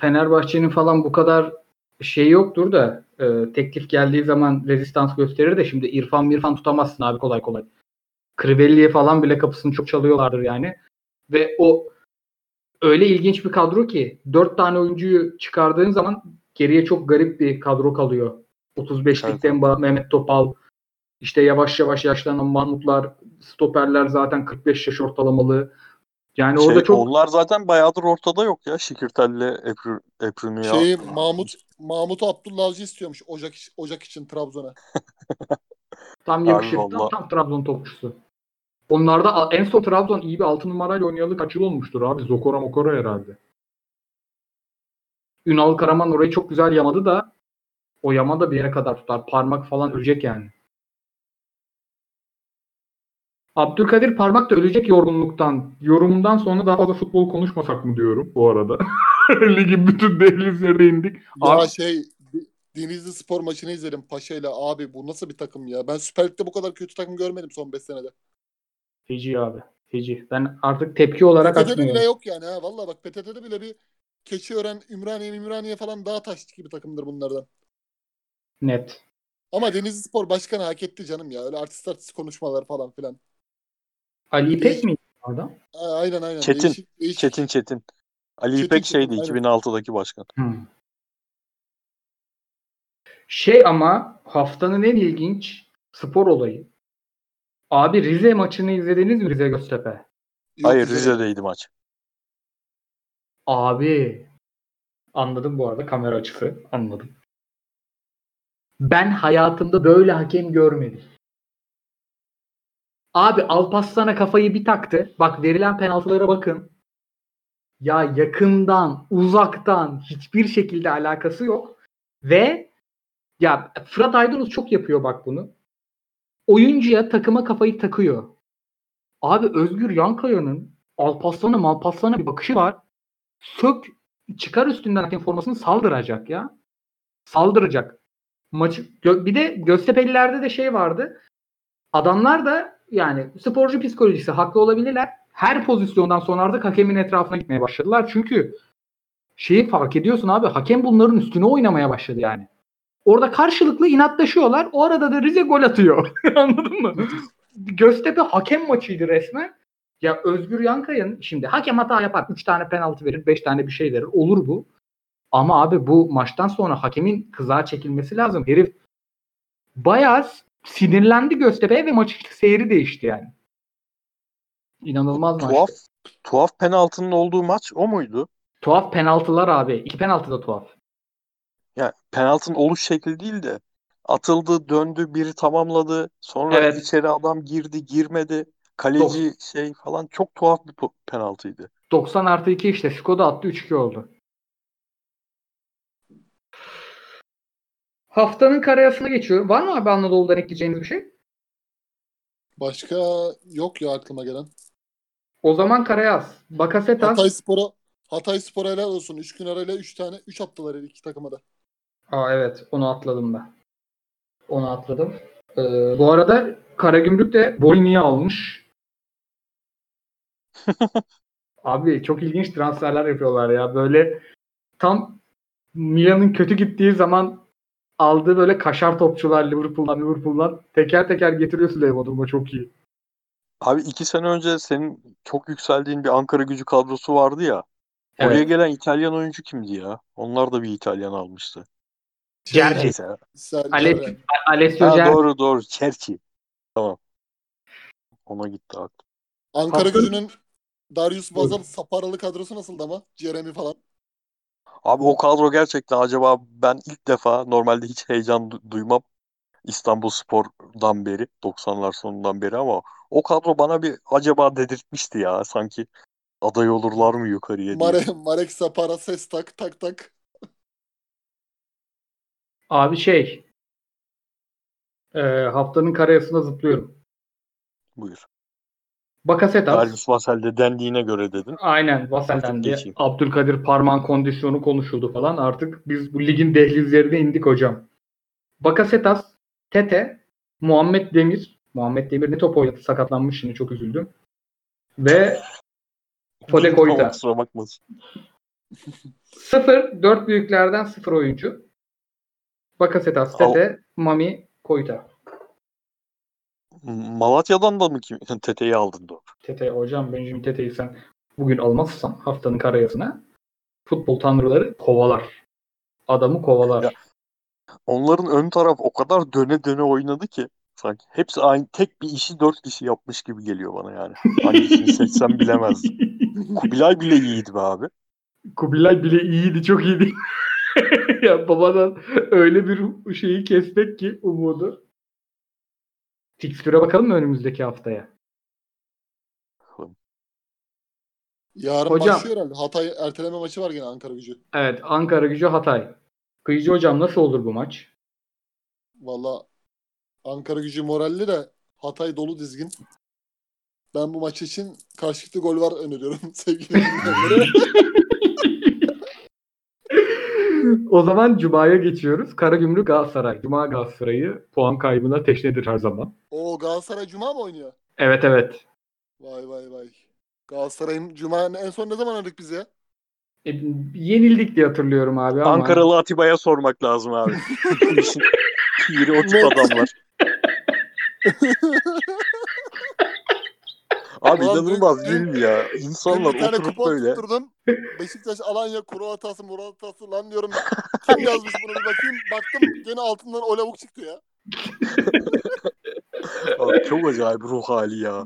Fenerbahçe'nin falan bu kadar şey yoktur da e, teklif geldiği zaman rezistans gösterir de şimdi İrfan Mirfan tutamazsın abi kolay kolay. Crivelli'ye falan bile kapısını çok çalıyorlardır yani. Ve o öyle ilginç bir kadro ki dört tane oyuncuyu çıkardığın zaman geriye çok garip bir kadro kalıyor. 35'lik Demba, Mehmet Topal, işte yavaş yavaş yaşlanan Mahmutlar, stoperler zaten 45 yaş ortalamalı. Yani Şey, orada çok Onlar zaten bayağıdır ortada yok ya. Şikirtel'le Epr Eprün'ü ya. Şeyi Mahmut Mahmut Abdullah Avcı istiyormuş Ocak Ocak için Trabzon'a. tam yakışır. Tam, tam Trabzon topçusu. Onlarda en son Trabzon iyi bir 6 numarayla oynayalı kaç yıl olmuştur abi. Zokora Mokora herhalde. Ünal Karaman orayı çok güzel yamadı da o yama da bir yere kadar tutar. Parmak falan ölecek yani. Abdülkadir Parmak da ölecek yorgunluktan. Yorumundan sonra daha fazla futbol konuşmasak mı diyorum bu arada. Ligin bütün dehlizlerine indik. Ya Abi- şey Denizli Spor maçını izledim Paşa ile. Abi bu nasıl bir takım ya? Ben Süper Lig'de bu kadar kötü takım görmedim son 5 senede. Feci abi. Feci. Ben artık tepki olarak PTT'de açmıyorum. bile yok yani ha. Valla bak PTT'de bile bir Keçiören, Ümraniye, Ümraniye falan daha taşlı gibi takımdır bunlardan. Net. Ama Denizli Spor Başkanı hak etti canım ya. Öyle artist artist konuşmalar falan filan. Ali İpek mi orada? Aynen aynen. Çetin. Değişik, değişik. Çetin Çetin. Ali Çetin İpek Çetin, şeydi aynen. 2006'daki başkan. Hmm. Şey ama haftanın en ilginç spor olayı. Abi Rize maçını izlediniz mi Rize Göztepe? Hayır. Rize'deydi maç. Abi anladım bu arada kamera açısı anladım. Ben hayatımda böyle hakem görmedim. Abi Alparslan'a kafayı bir taktı. Bak verilen penaltılara bakın. Ya yakından, uzaktan hiçbir şekilde alakası yok. Ve ya Fırat Aydınus çok yapıyor bak bunu. Oyuncuya takıma kafayı takıyor. Abi Özgür Yankaya'nın Alparslan'a Malparslan'a bir bakışı var. Sök çıkar üstünden hakem formasını saldıracak ya. Saldıracak. Maçı bir de Göztepe'lilerde de şey vardı. Adamlar da yani sporcu psikolojisi haklı olabilirler. Her pozisyondan sonra artık hakemin etrafına gitmeye başladılar. Çünkü şeyi fark ediyorsun abi hakem bunların üstüne oynamaya başladı yani. Orada karşılıklı inatlaşıyorlar. O arada da Rize gol atıyor. Anladın mı? Göztepe hakem maçıydı resmen. Ya Özgür Yankaya'nın şimdi hakem hata yapar. 3 tane penaltı verir, 5 tane bir şey verir. Olur bu. Ama abi bu maçtan sonra hakemin kızağa çekilmesi lazım. Herif bayağı sinirlendi Göztepe'ye ve maçın seyri değişti yani. İnanılmaz maç. Tuhaf, tuhaf penaltının olduğu maç o muydu? Tuhaf penaltılar abi. İki penaltı da tuhaf. Ya penaltının oluş şekli değil de atıldı, döndü, biri tamamladı. Sonra Evet. içeri adam girdi, girmedi. Kaleci şey falan çok tuhaf bir penaltıydı. 90 artı 2 işte. Skoda attı 3-2 oldu. Haftanın karayasına geçiyorum. Var mı abi Anadolu'dan ekleyeceğiniz bir şey? Başka yok ya aklıma gelen. O zaman Karayaz. Bakasetas. Hatay Spor'a Hatay Spor'a helal olsun. 3 gün arayla 3 tane 3 attılar iki takıma da. Aa evet onu atladım ben. Onu atladım. Ee, bu arada Karagümrük de Bolini'yi almış. Abi çok ilginç transferler yapıyorlar ya. Böyle tam Milan'ın kötü gittiği zaman aldığı böyle kaşar topçular Liverpool'dan Liverpool'dan teker teker getiriyor Süleyman çok iyi. Abi iki sene önce senin çok yükseldiğin bir Ankara gücü kadrosu vardı ya. Oraya Evet. gelen İtalyan oyuncu kimdi ya? Onlar da bir İtalyan almıştı. Cerci. Alessio Cerci. doğru doğru. Çerçi. Tamam. Ona gitti aklım. Ankara Hafta- gücünün Darius Vazal saparalı kadrosu nasıldı ama? Jeremy falan. Abi o kadro gerçekten acaba ben ilk defa normalde hiç heyecan du- duymam İstanbul Spor'dan beri 90'lar sonundan beri ama o kadro bana bir acaba dedirtmişti ya sanki aday olurlar mı yukarıya diye. Mare, Marek Sapara ses tak tak tak. Abi şey e, haftanın karayasına zıplıyorum. Buyur. Bakasetas. Darius Vassell'de dendiğine göre dedin. Aynen Vasel'den de. Abdülkadir Parman kondisyonu konuşuldu falan. Artık biz bu ligin dehlizlerine indik hocam. Bakasetas, Tete, Muhammed Demir. Muhammed Demir ne top oynadı sakatlanmış şimdi çok üzüldüm. Ve Fode Koyta. Kusura bakmasın. Sıfır, dört büyüklerden sıfır oyuncu. Bakasetas, Tete, Mami, Koyta. Malatya'dan da mı kim? Tete'yi aldın doğru. Tete hocam Benjamin Tete'yi sen bugün almazsan haftanın karayasına futbol tanrıları kovalar. Adamı kovalar. Ya, Onların ön taraf o kadar döne döne oynadı ki sanki hepsi aynı tek bir işi dört kişi yapmış gibi geliyor bana yani. Hangisini seçsem bilemezdim. Kubilay bile iyiydi be abi. Kubilay bile iyiydi, çok iyiydi. ya babadan öyle bir şeyi kesmek ki umudu. Fikstüre bakalım mı önümüzdeki haftaya? Yarın Hocam. başlıyor herhalde. Hatay erteleme maçı var gene Ankara gücü. Evet, Ankara Gücü Hatay. Kıyıcı hocam nasıl olur bu maç? Valla Ankara gücü moralli de Hatay dolu dizgin. Ben bu maç için karşılıklı gol var öneriyorum sevgili dinleyenlere. o zaman Cuma'ya geçiyoruz. Karagümrük Galatasaray. Cuma Galatasaray'ı puan kaybına teşnedir her zaman. O Galatasaray Cuma mı oynuyor? Evet evet. Vay vay vay. Galatasaray'ın Cuma en son ne zaman oynadık biz ya? E, yenildik diye hatırlıyorum abi ama. Ankaralı Atiba'ya sormak lazım abi. Piri o tip adamlar. Abi Ulan inanılmaz değil mi ya? İnsanlar bir tane oturup kupon böyle tutturdum. Beşiktaş Alanya kuru hatası Murat hatası lan diyorum. Kim yazmış bunu bir bakayım. Baktım gene altından o lavuk çıktı ya. Abi çok acayip ruh hali ya.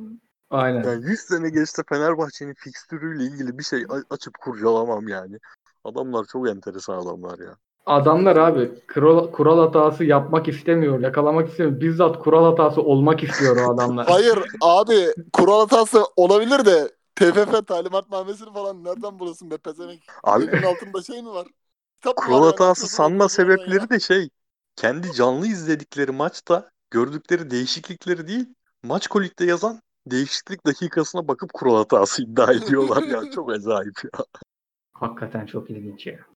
Aynen. Yani 100 sene geçti Fenerbahçe'nin fikstürüyle ilgili bir şey açıp kurcalamam yani. Adamlar çok enteresan adamlar ya. Adamlar abi kural, kural hatası yapmak istemiyor, yakalamak istemiyor. Bizzat kural hatası olmak istiyor o adamlar. Hayır abi kural hatası olabilir de TFF talimatnamesini falan nereden bulursun be pezevenk? Abi Elinin altında şey mi var? Kitap var kural yani? hatası sanma sebepleri ya. de şey kendi canlı izledikleri maçta gördükleri değişiklikleri değil maç kolikte yazan değişiklik dakikasına bakıp kural hatası iddia ediyorlar ya çok acayip ya. Hakikaten çok ilginç ya.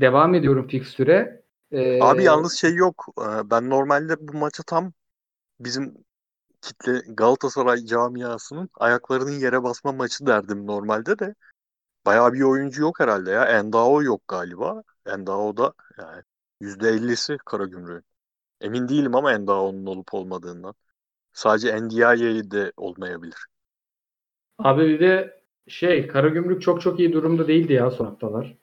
Devam ediyorum fikstüre. Ee, Abi yalnız şey yok. Ee, Ben normalde bu maçı tam bizim kitle Galatasaray camiasının ayaklarının yere basma maçı derdim normalde de. Bayağı bir oyuncu yok herhalde ya. Endao yok galiba. Endao da yani %50'si Karagümrük'ün. Emin değilim ama Endao'nun olup olmadığından. Sadece NDI'ye de olmayabilir. Abi bir de şey Karagümrük çok çok iyi durumda değildi ya son haftalar.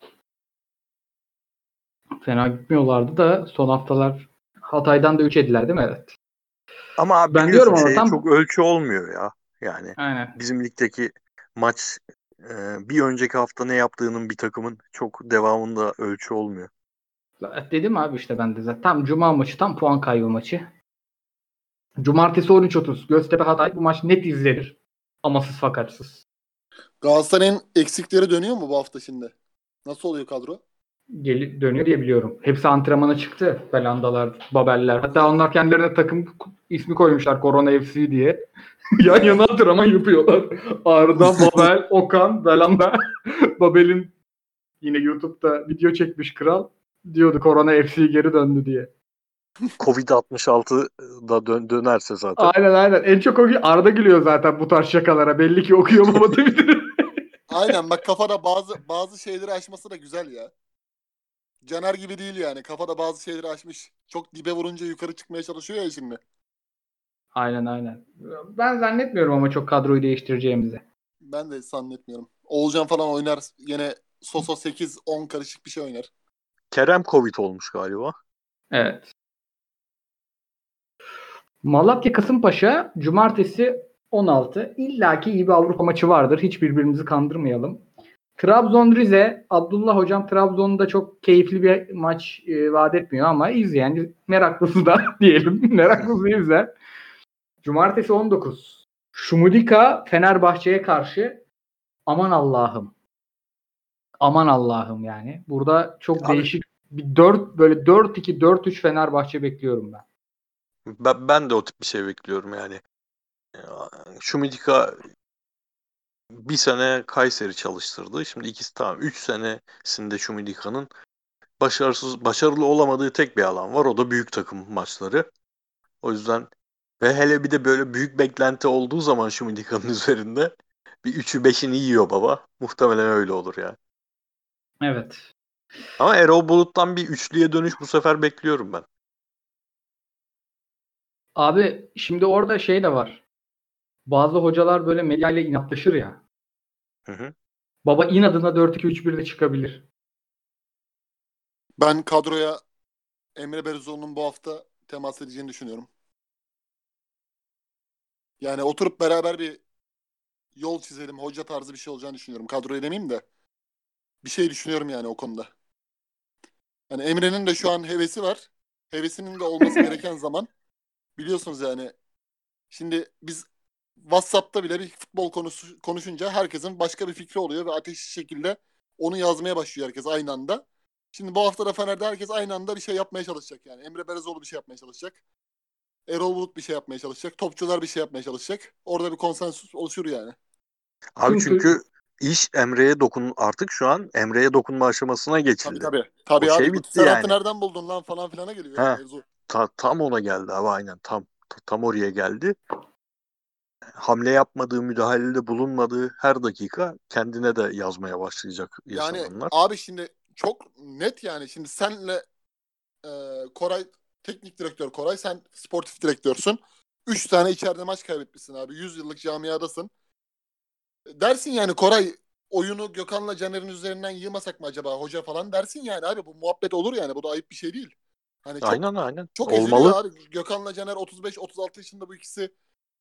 Fena gitmiyorlardı da son haftalar Hatay'dan da 3 ediler değil mi? Evet. Ama abi Ben diyorum şey tam- çok ölçü olmuyor ya. Yani Aynen. bizim ligdeki maç e, bir önceki hafta ne yaptığının bir takımın çok devamında ölçü olmuyor. Dedim abi işte ben de zaten. Tam cuma maçı tam puan kaybı maçı. Cumartesi 13.30 Göztepe Hatay bu maç net izlenir. Amasız fakatsız. Galatasaray'ın eksikleri dönüyor mu bu hafta şimdi? Nasıl oluyor kadro? Geli, dönüyor diye biliyorum. Hepsi antrenmana çıktı. Belandalar, Babeller. Hatta onlar kendilerine takım ismi koymuşlar Korona FC diye. Yan yana antrenman yapıyorlar. Arda, Babel, Okan, Belanda. Babel'in yine YouTube'da video çekmiş kral. Diyordu Korona FC geri döndü diye. Covid-66 da dön- dönerse zaten. Aynen aynen. En çok o Arda gülüyor zaten bu tarz şakalara. Belli ki okuyor baba Twitter'ı. Aynen bak kafada bazı bazı şeyleri aşması da güzel ya. Caner gibi değil yani. Kafada bazı şeyleri aşmış. Çok dibe vurunca yukarı çıkmaya çalışıyor ya şimdi. aynen aynen. Ben zannetmiyorum ama çok kadroyu değiştireceğimizi. Ben de zannetmiyorum. Oğulcan falan oynar. Yine Sosa 8-10 karışık bir şey oynar. Kerem Covid olmuş galiba. Evet. Malatya Kasımpaşa cumartesi 16. İlla ki iyi bir Avrupa maçı vardır. Hiç birbirimizi kandırmayalım. Trabzon Rize. Abdullah hocam Trabzon'da çok keyifli bir maç e, vaat etmiyor ama izleyen meraklısı da diyelim. Meraklısı izler. Cumartesi 19. Şumudika Fenerbahçe'ye karşı aman Allah'ım. Aman Allah'ım yani. Burada çok Abi- değişik bir 4 böyle 4-2 4-3 Fenerbahçe bekliyorum ben. Ben, ben de o tip bir şey bekliyorum yani. Şumidika bir sene Kayseri çalıştırdı. Şimdi ikisi tamam. Üç senesinde Şumidika'nın başarısız, başarılı olamadığı tek bir alan var. O da büyük takım maçları. O yüzden ve hele bir de böyle büyük beklenti olduğu zaman Şumidika'nın üzerinde bir üçü beşini yiyor baba. Muhtemelen öyle olur ya. Evet. Ama Erol Bulut'tan bir üçlüye dönüş bu sefer bekliyorum ben. Abi şimdi orada şey de var. Bazı hocalar böyle medyayla inatlaşır ya. Hı hı. Baba inadına 4-2-3-1'de çıkabilir. Ben kadroya Emre Belözoğlu'nun bu hafta temas edeceğini düşünüyorum. Yani oturup beraber bir yol çizelim, hoca tarzı bir şey olacağını düşünüyorum. Kadroyu demeyeyim de bir şey düşünüyorum yani o konuda. Yani Emre'nin de şu an hevesi var. Hevesinin de olması gereken zaman biliyorsunuz yani. Şimdi biz WhatsApp'ta bile bir futbol konusu konuşunca herkesin başka bir fikri oluyor ve ateşli şekilde onu yazmaya başlıyor herkes aynı anda. Şimdi bu hafta da Fener'de herkes aynı anda bir şey yapmaya çalışacak yani. Emre Berezoğlu bir şey yapmaya çalışacak. Erol Bulut bir şey yapmaya çalışacak. Topçular bir şey yapmaya çalışacak. Orada bir konsensus oluşur yani. Abi Çünkü- çünkü iş Emre'ye dokun artık şu an Emre'ye dokunma aşamasına Tabii geçildi. tabii. Tabii O abi şey bitti yani. nereden buldun lan falan filana geliyor. Ha. Yani. Ta- tam ona geldi abi aynen tam ta- tam oraya geldi. Hamle yapmadığı, müdahalede bulunmadığı her dakika kendine de yazmaya başlayacak Yani yaşananlar. abi şimdi çok net yani. Şimdi senle e, Koray teknik direktör Koray sen sportif direktörsün. 3 tane içeride maç kaybetmişsin abi. 100 yıllık camiadasın. Dersin yani Koray oyunu Gökhan'la Caner'in üzerinden yığmasak mı acaba hoca falan dersin yani abi. Bu muhabbet olur yani. Bu da ayıp bir şey değil. Hani çok, aynen aynen. çok Olmalı. abi. Gökhan'la Caner 35-36 yaşında bu ikisi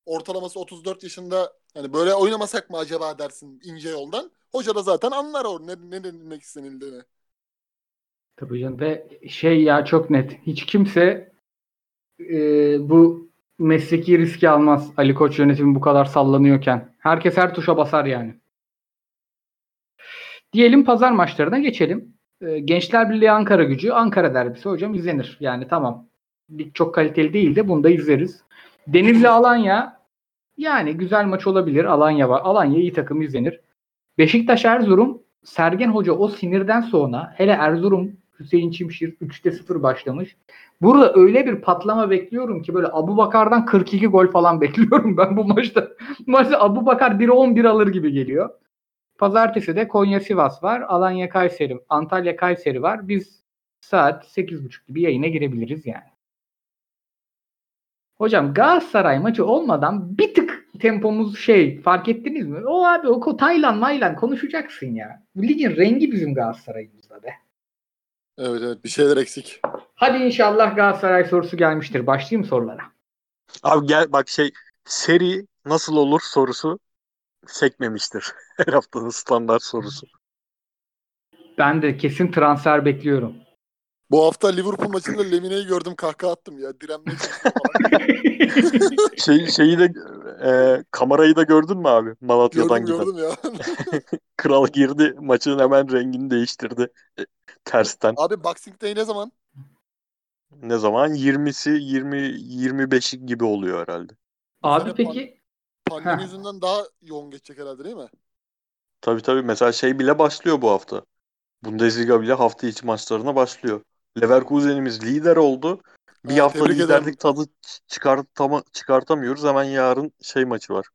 ortalaması 34 yaşında. Hani böyle oynamasak mı acaba dersin ince yoldan. Hoca da zaten anlar o ne, ne demek istenildiğini. Tabii canım ve şey ya çok net. Hiç kimse e, bu mesleki riski almaz Ali Koç yönetimi bu kadar sallanıyorken. Herkes her tuşa basar yani. Diyelim pazar maçlarına geçelim. E, Gençler Birliği Ankara gücü. Ankara derbisi hocam izlenir. Yani tamam. Lig çok kaliteli değil de bunu da izleriz. Denizli Alanya yani güzel maç olabilir. Alanya var. Alanya iyi takım izlenir. Beşiktaş Erzurum Sergen Hoca o sinirden sonra hele Erzurum Hüseyin Çimşir 3'te 0 başlamış. Burada öyle bir patlama bekliyorum ki böyle Abu Bakar'dan 42 gol falan bekliyorum ben bu maçta. Maçta Abu Bakar 1'e 11 alır gibi geliyor. Pazartesi de Konya Sivas var. Alanya Kayseri, Antalya Kayseri var. Biz saat 8.30 gibi yayına girebiliriz yani. Hocam Galatasaray maçı olmadan bir tık tempomuz şey fark ettiniz mi? O abi o Taylan Maylan konuşacaksın ya. Ligin rengi bizim Galatasaray'ımızda be. Evet evet bir şeyler eksik. Hadi inşallah Galatasaray sorusu gelmiştir. Başlayayım sorulara. Abi gel bak şey seri nasıl olur sorusu sekmemiştir. Her haftanın standart sorusu. Ben de kesin transfer bekliyorum. Bu hafta Liverpool maçında Lemine'yi gördüm kahkaha attım ya. Direnmeye. Şey, şeyi de e, kamerayı da gördün mü abi? Malatya'dan gördüm giden. gördüm ya. Kral girdi maçın hemen rengini değiştirdi. E, tersten. Abi Boxing Day ne zaman? Ne zaman? 20'si 20 25'i gibi oluyor herhalde. Abi sene peki Pandemi Heh. yüzünden daha yoğun geçecek herhalde değil mi? Tabii tabii mesela şey bile başlıyor bu hafta. Bundesliga bile hafta içi maçlarına başlıyor. Leverkusen'imiz lider oldu. Bir Ha, hafta tebrik ederim. liderlik tadı çıkartama, çıkartamıyoruz. Hemen yarın şey maçı var.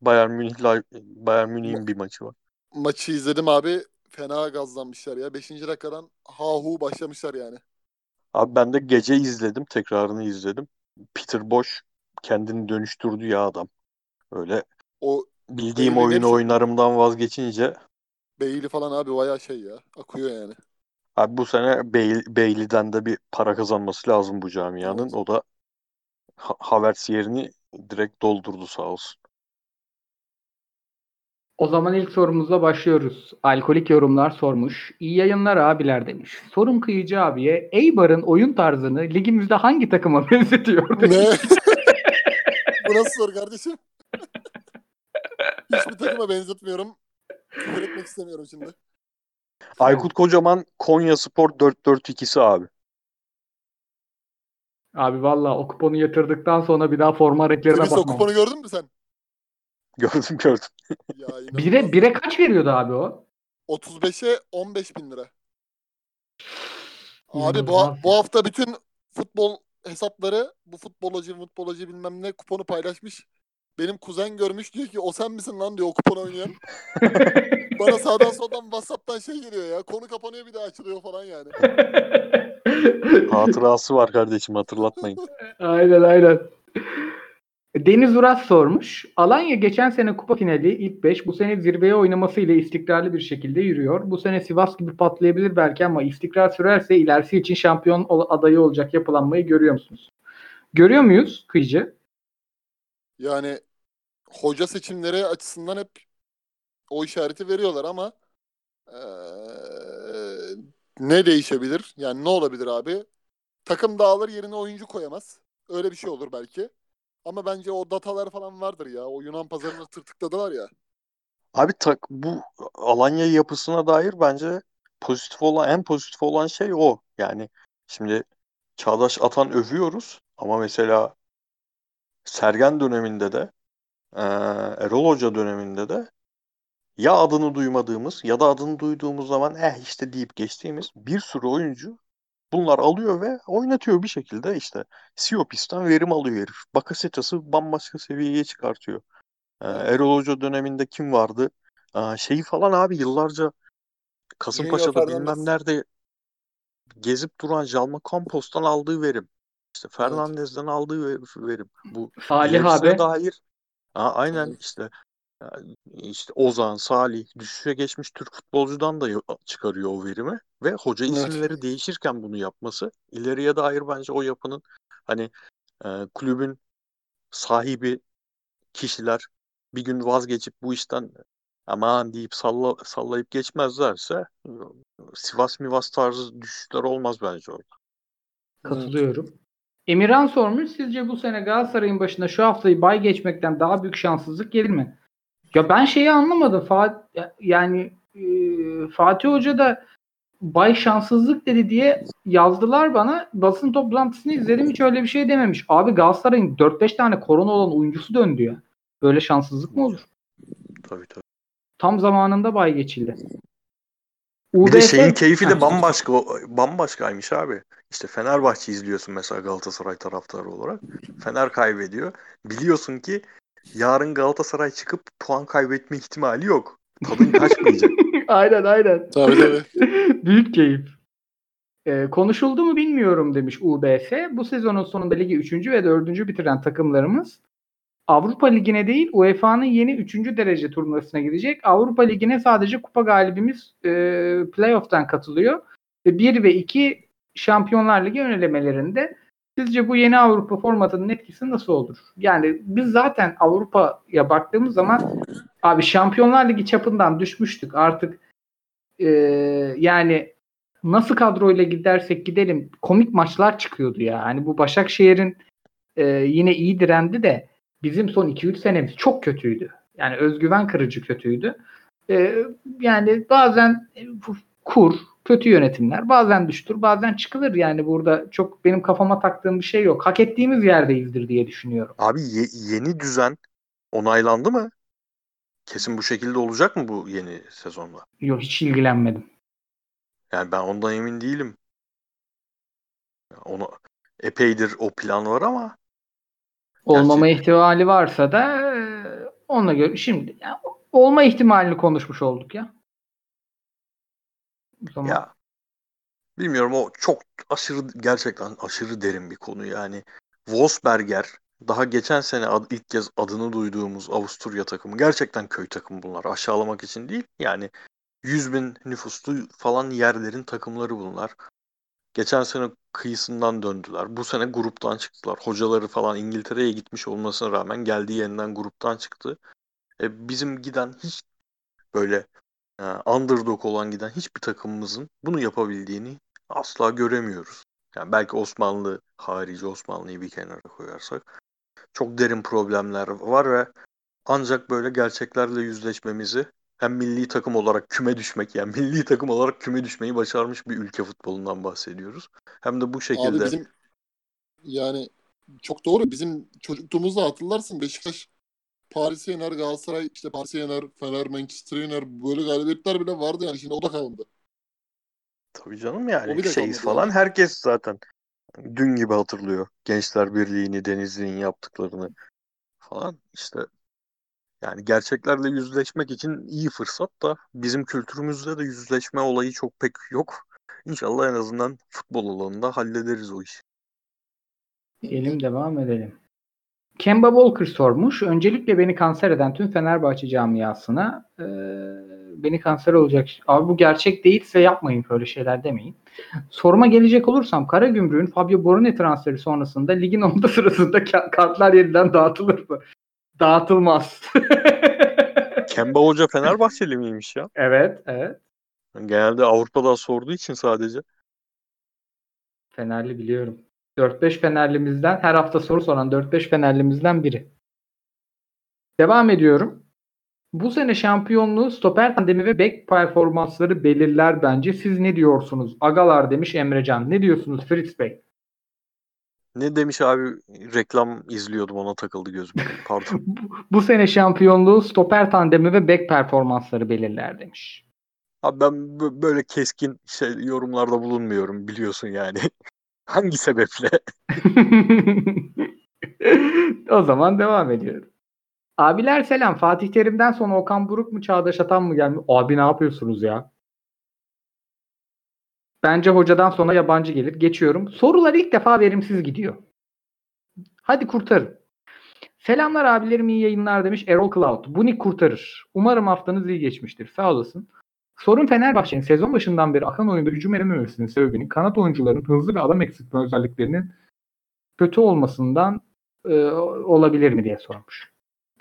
Bayern Münih'le Bayern Münih'in bir maçı var. Maçı izledim abi. Fena gazlanmışlar ya. Beşinci dakikadan ha hu başlamışlar yani. Abi ben de gece izledim. Tekrarını izledim. Peter Bosch kendini dönüştürdü ya adam. Öyle O bildiğim oyunu hepsi- oynarımdan vazgeçince Beyli falan abi bayağı şey ya. Akıyor yani. Abi bu sene Bey, Beyli'den de bir para kazanması lazım bu camianın. Evet. O da Ha- Havertz yerini direkt doldurdu sağ olsun. o zaman ilk sorumuzla başlıyoruz. Alkolik yorumlar sormuş. İyi yayınlar abiler demiş. Sorum Kıyıcı abiye Eibar'ın oyun tarzını ligimizde hangi takıma benzetiyor? demiş. Ne? Bu nasıl soru kardeşim? Hiçbir takıma benzetmiyorum. Küfür etmek istemiyorum şimdi. Aykut Kocaman Konya Spor 4-4-2'si abi. Abi valla o kuponu yatırdıktan sonra bir daha forma renklerine Deniz o bakmam. kuponu gördün mü sen? Gördüm gördüm. Ya. Bire, bire kaç veriyordu abi o? 35'e 15 bin lira. Abi bu, bu hafta bütün futbol hesapları bu futbolcu futbolcu bilmem ne kuponu paylaşmış. Benim kuzen görmüş diyor ki o sen misin lan diyor o kupon oynayan. Bana sağdan soldan Whatsapp'tan şey geliyor ya. Konu kapanıyor bir daha açılıyor falan yani. Hatırası var kardeşim hatırlatmayın. aynen aynen. Deniz Uras sormuş. Alanya geçen sene kupa finali ilk 5 bu sene zirveye oynamasıyla istikrarlı bir şekilde yürüyor. Bu sene Sivas gibi patlayabilir belki ama istikrar sürerse ilerisi için şampiyon adayı olacak yapılanmayı görüyor musunuz? Görüyor muyuz Kıyıcı? Yani hoca seçimleri açısından hep o işareti veriyorlar ama eee, ne değişebilir? Yani ne olabilir abi? Takım dağılır yerine oyuncu koyamaz. Öyle bir şey olur belki. Ama bence o datalar falan vardır ya. O Yunan pazarını tırtıkladılar ya. Abi tak bu Alanya yapısına dair bence pozitif olan en pozitif olan şey o. Yani şimdi Çağdaş Atan övüyoruz ama mesela Sergen döneminde de eee, Erol Hoca döneminde de ya adını duymadığımız ya da adını duyduğumuz zaman eh işte deyip geçtiğimiz bir sürü oyuncu bunlar alıyor ve oynatıyor bir şekilde işte Siopis'ten verim alıyor herif. Bakasetas'ı bambaşka seviyeye çıkartıyor. Ee, Erol Hoca döneminde kim vardı? Aa, şeyi falan abi yıllarca Kasımpaşa'da bilmem nerede gezip duran Jalma Campos'tan aldığı verim. İşte Fernandez'den aldığı ver- verim. Bu Salih abi. dair Aa, aynen işte yani işte Ozan, Salih düşüşe geçmiş Türk futbolcudan da yo- çıkarıyor o verimi ve hoca Evet. isimleri değişirken bunu yapması ileriye dair bence o yapının hani e, kulübün sahibi kişiler bir gün vazgeçip bu işten aman deyip salla, sallayıp geçmezlerse Sivas Mivas tarzı düşüşler olmaz bence orada. Katılıyorum. Emirhan sormuş. Sizce bu sene Galatasaray'ın başına şu haftayı bay geçmekten daha büyük şanssızlık gelir mi? Ya ben şeyi anlamadım. Fa yani e, Fatih Hoca da bay şanssızlık dedi diye yazdılar bana. Basın toplantısını izledim hiç öyle bir şey dememiş. Abi Galatasaray'ın 4-5 tane korona olan oyuncusu döndü ya. Böyle şanssızlık mı olur? Tabii tabii. Tam zamanında bay geçildi. Bir de UBS şeyin keyfi de bambaşka bambaşkaymış abi. İşte Fenerbahçe izliyorsun mesela Galatasaray taraftarı olarak. Fener kaybediyor. Biliyorsun ki yarın Galatasaray çıkıp puan kaybetme ihtimali yok. Tadın kaçmayacak. aynen aynen. Tabii tabii. Büyük keyif. Ee, konuşuldu mu bilmiyorum demiş UBS. Bu sezonun sonunda ligi 3. ve 4. bitiren takımlarımız Avrupa Ligi'ne değil UEFA'nın yeni 3. derece turnuvasına gidecek. Avrupa Ligi'ne sadece kupa galibimiz e, playoff'tan katılıyor. Ve 1 ve 2 Şampiyonlar Ligi ön elemelerinde sizce bu yeni Avrupa formatının etkisi nasıl olur? Yani biz zaten Avrupa'ya baktığımız zaman abi Şampiyonlar Ligi çapından düşmüştük. Artık e, yani nasıl kadroyla gidersek gidelim komik maçlar çıkıyordu ya. Hani bu Başakşehir'in e, yine iyi direndi de bizim son 2-3 senemiz çok kötüydü. Yani özgüven kırıcı kötüydü. E, yani bazen e, kur, kötü yönetimler bazen düştür bazen çıkılır. Yani burada çok benim kafama taktığım bir şey yok. Hak ettiğimiz yerdeyizdir diye düşünüyorum. Abi ye- yeni düzen onaylandı mı? Kesin bu şekilde olacak mı bu yeni sezonda? Yok hiç ilgilenmedim. Yani ben ondan emin değilim. Onu epeydir o plan var ama Olmama Gerçi- ihtimali varsa da e, ona göre şimdi ya, olma ihtimalini konuşmuş olduk ya. O zaman ya bilmiyorum o çok aşırı gerçekten aşırı derin bir konu yani. Wolfsberger daha geçen sene ad- ilk kez adını duyduğumuz Avusturya takımı gerçekten köy takımı bunlar aşağılamak için değil yani 100 bin nüfuslu falan yerlerin takımları bunlar. Geçen sene kıyısından döndüler. Bu sene gruptan çıktılar. Hocaları falan İngiltere'ye gitmiş olmasına rağmen geldiği yeniden gruptan çıktı. E, bizim giden hiç böyle e, underdog olan giden hiçbir takımımızın bunu yapabildiğini asla göremiyoruz. Yani belki Osmanlı harici Osmanlı'yı bir kenara koyarsak çok derin problemler var ve ancak böyle gerçeklerle yüzleşmemizi hem milli takım olarak küme düşmek yani milli takım olarak küme düşmeyi başarmış bir ülke futbolundan bahsediyoruz. Hem de bu şekilde Abi bizim yani çok doğru. Bizim çocukluğumuzda hatırlarsın Beşiktaş Paris'i yener, Galatasaray işte Paris'i yener, Fener, Manchester'ı yener. Böyle galibiyetler bile vardı yani. Şimdi o da kaldı. tabii canım O yani bile şey kalmadı falan yani. herkes zaten dün gibi hatırlıyor. Gençler Birliği'ni, Denizli'nin yaptıklarını falan işte yani gerçeklerle yüzleşmek için iyi fırsat da bizim kültürümüzde de yüzleşme olayı çok pek yok. İnşallah en azından futbol alanında hallederiz o işi. diyelim devam edelim. Kemba Walker sormuş. Öncelikle beni kanser eden tüm Fenerbahçe camiasına e, beni kanser olacak. Abi bu gerçek değilse yapmayın böyle şeyler demeyin. Soruma gelecek olursam Karagümrük'ün Fabio Borone transferi sonrasında ligin onda sırasında ka- kartlar yeniden dağıtılır mı? Dağıtılmaz. Kemba Hoca Fenerbahçeli miymiş ya? evet, evet. Genelde Avrupa'dan sorduğu için sadece. Fenerli biliyorum. 4-5 Fenerlimizden her hafta soru soran 4-5 Fenerlimizden biri. Devam ediyorum. Bu sene şampiyonluğu stoper tandemi ve bek performansları belirler bence. Siz ne diyorsunuz? Agalar demiş Emrecan. Ne diyorsunuz Fritz Bey? Ne demiş abi reklam izliyordum ona takıldı gözüm. Pardon. Bu, sene şampiyonluğu stoper tandemi ve bek performansları belirler demiş. Abi ben bö- böyle keskin şey yorumlarda bulunmuyorum biliyorsun yani. Hangi sebeple? o zaman devam ediyorum. Abiler selam. Fatih Terim'den sonra Okan Buruk mu Çağdaş Atan mı gelmiş? Abi ne yapıyorsunuz ya? Bence hocadan sonra yabancı gelir. Geçiyorum. Sorular ilk defa verimsiz gidiyor. Hadi kurtarın. Selamlar abilerim iyi yayınlar demiş Erol Cloud. Bu nick kurtarır. Umarım haftanız iyi geçmiştir. Sağ olasın. Sorun Fenerbahçe'nin sezon başından beri akan oyunda hücum edememesinin sebebinin kanat oyuncuların hızlı ve adam eksiltme özelliklerinin kötü olmasından e, olabilir mi diye sormuş.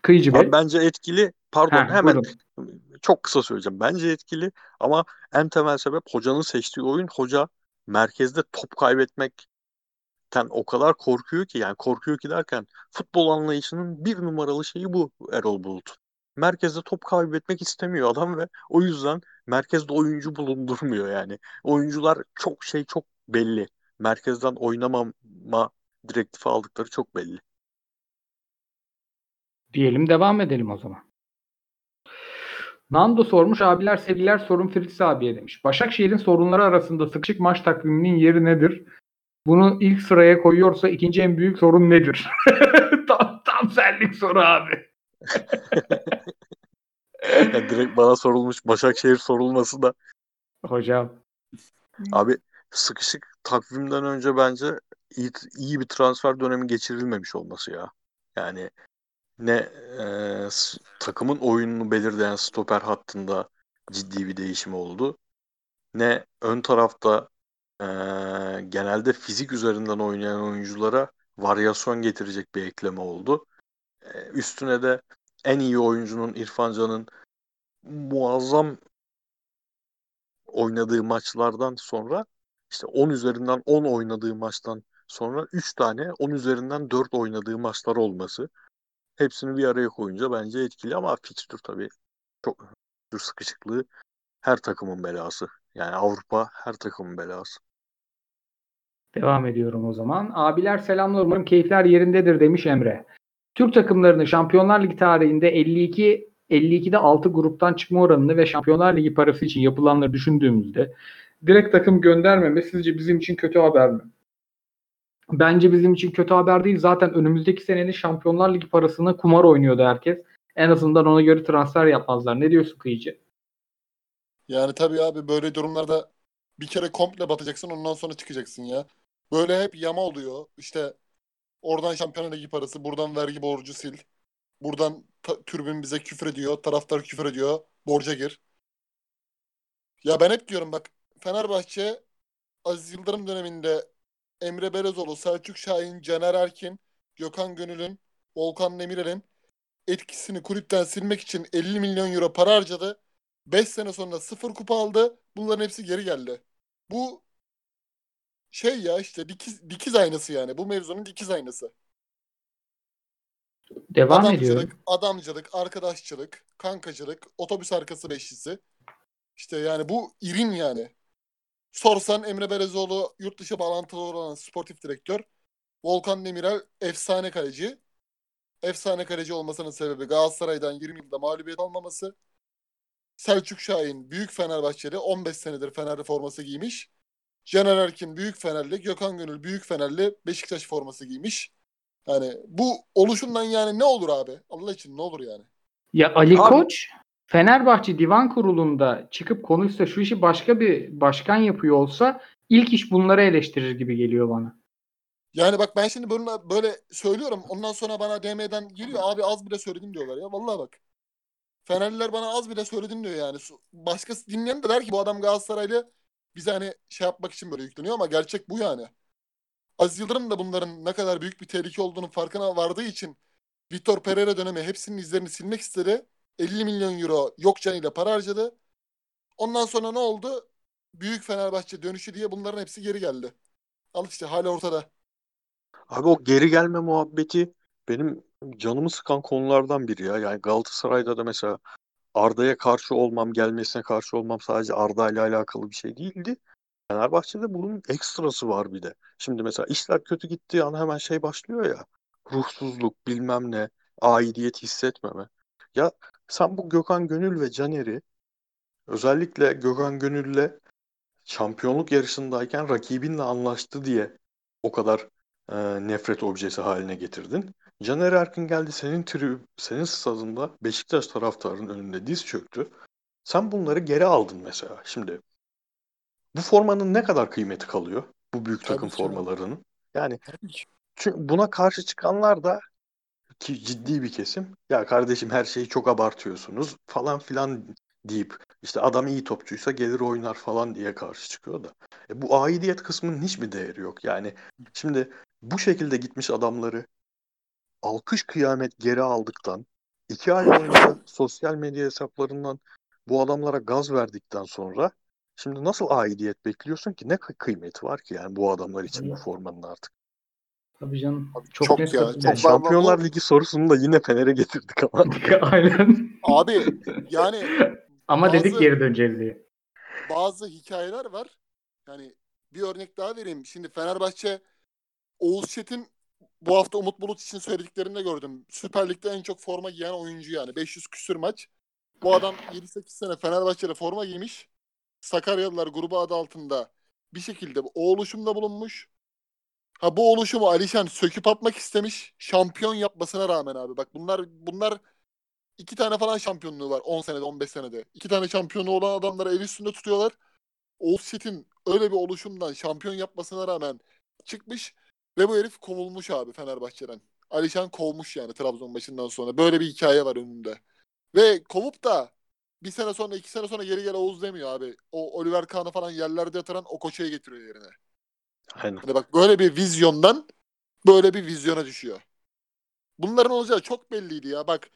Kıyıcı Bey. Bence etkili. Pardon Heh, hemen buyurun. çok kısa söyleyeceğim. Bence etkili ama en temel sebep hocanın seçtiği oyun. Hoca merkezde top kaybetmekten o kadar korkuyor ki yani korkuyor ki derken futbol anlayışının bir numaralı şeyi bu Erol Bulut. Merkezde top kaybetmek istemiyor adam ve o yüzden merkezde oyuncu bulundurmuyor yani. Oyuncular çok şey çok belli. Merkezden oynamama direktifi aldıkları çok belli. Diyelim devam edelim o zaman. Nando sormuş abiler sevgiler sorun Fritz abiye demiş. Başakşehir'in sorunları arasında sıkışık maç takviminin yeri nedir? Bunu ilk sıraya koyuyorsa ikinci en büyük sorun nedir? tam, tam senlik soru abi. Yani direkt bana sorulmuş Başakşehir sorulması da Hocam. abi sıkışık takvimden önce bence iyi, iyi bir transfer dönemi geçirilmemiş olması ya. Yani ne e, takımın oyununu belirleyen stoper hattında ciddi bir değişim oldu. Ne ön tarafta e, genelde fizik üzerinden oynayan oyunculara varyasyon getirecek bir ekleme oldu. E, üstüne de en iyi oyuncunun İrfan Can'ın muazzam oynadığı maçlardan sonra işte 10 üzerinden 10 oynadığı maçtan sonra 3 tane 10 üzerinden 4 oynadığı maçlar olması hepsini bir araya koyunca bence etkili ama fikstür tabii çok sıkışıklığı her takımın belası. Yani Avrupa her takımın belası. Devam ediyorum o zaman. Abiler selamlar umarım keyifler yerindedir demiş Emre. Türk takımlarının Şampiyonlar Ligi tarihinde 52 52'de 6 gruptan çıkma oranını ve Şampiyonlar Ligi parası için yapılanları düşündüğümüzde direkt takım göndermeme sizce bizim için kötü haber mi? Bence bizim için kötü haber değil. Zaten önümüzdeki senenin Şampiyonlar Ligi parasını kumar oynuyordu herkes. En azından ona göre transfer yapmazlar. Ne diyorsun Kıyıcı? Yani tabii abi böyle durumlarda bir kere komple batacaksın ondan sonra çıkacaksın ya. Böyle hep yama oluyor. İşte oradan Şampiyonlar Ligi parası, buradan vergi borcu sil. Buradan ta- tribün bize küfür ediyor, taraftar küfür ediyor, borca gir. Ya ben hep diyorum bak Fenerbahçe Aziz Yıldırım döneminde Emre Belezoğlu, Selçuk Şahin, Caner Erkin, Gökhan Gönül'ün, Volkan Demirel'in etkisini kulüpten silmek için 50 milyon euro para harcadı. 5 sene sonra sıfır kupa aldı. Bunların hepsi geri geldi. Bu şey ya işte dikiz, dikiz aynası yani. Bu mevzunun dikiz aynası. Devam Adamcılık, ediyorum. adamcılık, arkadaşçılık, kankacılık, otobüs arkası beşlisi. İşte yani bu irin yani. Sorsan Emre Belezoğlu yurt dışı bağlantılı olan sportif direktör. Volkan Demirel efsane kaleci. Efsane kaleci olmasının sebebi Galatasaray'dan 20 yılda mağlubiyet almaması. Selçuk Şahin büyük Fenerbahçeli 15 senedir Fenerli forması giymiş. Caner Erkin büyük Fenerli, Gökhan Gönül büyük Fenerli Beşiktaş forması giymiş. Yani bu oluşumdan yani ne olur abi? Allah için ne olur yani? Ya Ali Abi- Koç Fenerbahçe Divan Kurulu'nda çıkıp konuşsa şu işi başka bir başkan yapıyor olsa ilk iş bunları eleştirir gibi geliyor bana. Yani bak ben şimdi böyle, böyle söylüyorum. Ondan sonra bana DM'den geliyor. Abi az bile söyledim diyorlar ya. Vallahi bak. Fenerliler bana az bile söyledim diyor yani. Başkası dinleyen de der ki bu adam Galatasaraylı bize hani şey yapmak için böyle yükleniyor ama gerçek bu yani. Aziz Yıldırım da bunların ne kadar büyük bir tehlike olduğunu farkına vardığı için Vitor Pereira dönemi hepsinin izlerini silmek istedi. 50 milyon euro yok canıyla para harcadı. Ondan sonra ne oldu? Büyük Fenerbahçe dönüşü diye bunların hepsi geri geldi. Al işte hala ortada. Abi o geri gelme muhabbeti benim canımı sıkan konulardan biri ya. Yani Galatasaray'da da mesela Arda'ya karşı olmam, gelmesine karşı olmam sadece Arda ile alakalı bir şey değildi. Fenerbahçe'de bunun ekstrası var bir de. Şimdi mesela işler kötü gittiği an hemen şey başlıyor ya. Ruhsuzluk, bilmem ne, aidiyet hissetmeme. Ya sen bu Gökhan Gönül ve Caner'i özellikle Gökhan Gönül'le şampiyonluk yarışındayken rakibinle anlaştı diye o kadar e, nefret objesi haline getirdin. Caner Erkin geldi senin tribü, senin stadında Beşiktaş taraftarının önünde diz çöktü. Sen bunları geri aldın mesela. Şimdi bu formanın ne kadar kıymeti kalıyor? Bu büyük Tabii takım ki. formalarının. Yani çünkü buna karşı çıkanlar da ki ciddi bir kesim ya kardeşim her şeyi çok abartıyorsunuz falan filan deyip işte adam iyi topçuysa gelir oynar falan diye karşı çıkıyor da. E bu aidiyet kısmının hiçbir değeri yok. Yani şimdi bu şekilde gitmiş adamları alkış kıyamet geri aldıktan iki ay boyunca sosyal medya hesaplarından bu adamlara gaz verdikten sonra şimdi nasıl aidiyet bekliyorsun ki? Ne kı- kıymeti var ki yani bu adamlar için bu formanın artık? Tabii canım. Abi Çok, çok net ya, katılıyorum. Yani Çok- Şampiyonlar bu- Ligi sorusunu da yine Fener'e getirdik ama. Aynen. Abi yani Ama Bazı- dedik geri döneceğiz diye. bazı hikayeler var. Yani bir örnek daha vereyim. Şimdi Fenerbahçe Oğuz Çetin bu hafta Umut Bulut için söylediklerini de gördüm. Süper Lig'de en çok forma giyen oyuncu yani. 500 küsür maç. Bu adam 7-8 sene Fenerbahçe'de forma giymiş. Sakaryalılar grubu adı altında bir şekilde o oluşumda bulunmuş. Ha bu oluşumu Alişan söküp atmak istemiş. Şampiyon yapmasına rağmen abi. Bak bunlar bunlar iki tane falan şampiyonluğu var 10 senede 15 senede. İki tane şampiyonluğu olan adamları el üstünde tutuyorlar. Oğuz öyle bir oluşumdan şampiyon yapmasına rağmen çıkmış ve bu herif kovulmuş abi Fenerbahçe'den. Alişan kovmuş yani Trabzon başından sonra. Böyle bir hikaye var önünde. Ve kovup da bir sene sonra iki sene sonra geri gel Oğuz demiyor abi. O Oliver Kahn'ı falan yerlerde yatıran o koçayı getiriyor yerine. Aynen. Hani bak böyle bir vizyondan böyle bir vizyona düşüyor. Bunların olacağı çok belliydi ya. Bak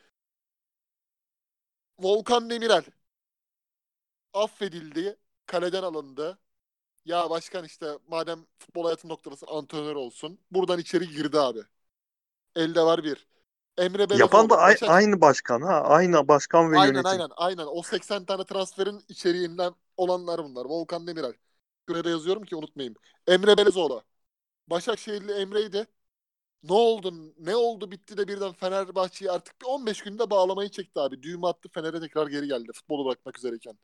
Volkan Demirel affedildi. Kaleden alındı. Ya başkan işte madem futbol hayatın noktasın antrenör olsun. Buradan içeri girdi abi. Elde var bir. Emre Belezoğlu. Yapan da Başak- aynı başkan ha. Aynı başkan ve Aynen yönetim. aynen aynen. O 80 tane transferin içeriğinden olanlar bunlar. Volkan Demirel. Şuraya da yazıyorum ki unutmayayım. Emre Belezoğlu. Başakşehirli Emre'ydi. Ne oldu? Ne oldu bitti de birden Fenerbahçe'yi artık bir 15 günde bağlamayı çekti abi. Düğme attı Fener'e tekrar geri geldi. Futbolu bırakmak üzereyken.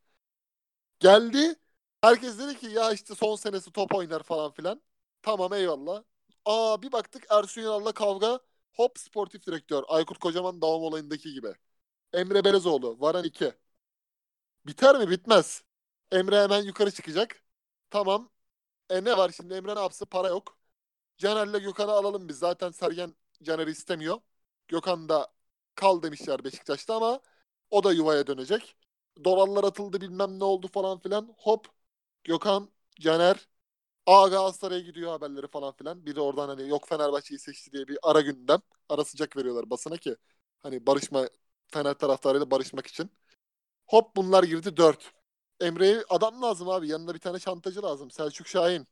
Geldi. Herkes dedi ki ya işte son senesi top oynar falan filan. Tamam eyvallah. Aa bir baktık Ersun Yanal'la kavga. Hop sportif direktör. Aykut Kocaman davam olayındaki gibi. Emre Belezoğlu. Varan 2. Biter mi? Bitmez. Emre hemen yukarı çıkacak. Tamam. E ne var şimdi? Emre ne yapsın? Para yok. Caner'le Gökhan'ı alalım biz. Zaten Sergen Caner'i istemiyor. Gökhan da kal demişler Beşiktaş'ta ama o da yuvaya dönecek. Dolarlar atıldı bilmem ne oldu falan filan. Hop Gökhan, Caner, A Galatasaray'a gidiyor haberleri falan filan. Bir de oradan hani yok Fenerbahçe'yi seçti diye bir ara gündem. Ara sıcak veriyorlar basına ki hani barışma Fener taraftarıyla barışmak için. Hop bunlar girdi 4. Emre'ye adam lazım abi. Yanında bir tane çantacı lazım. Selçuk Şahin.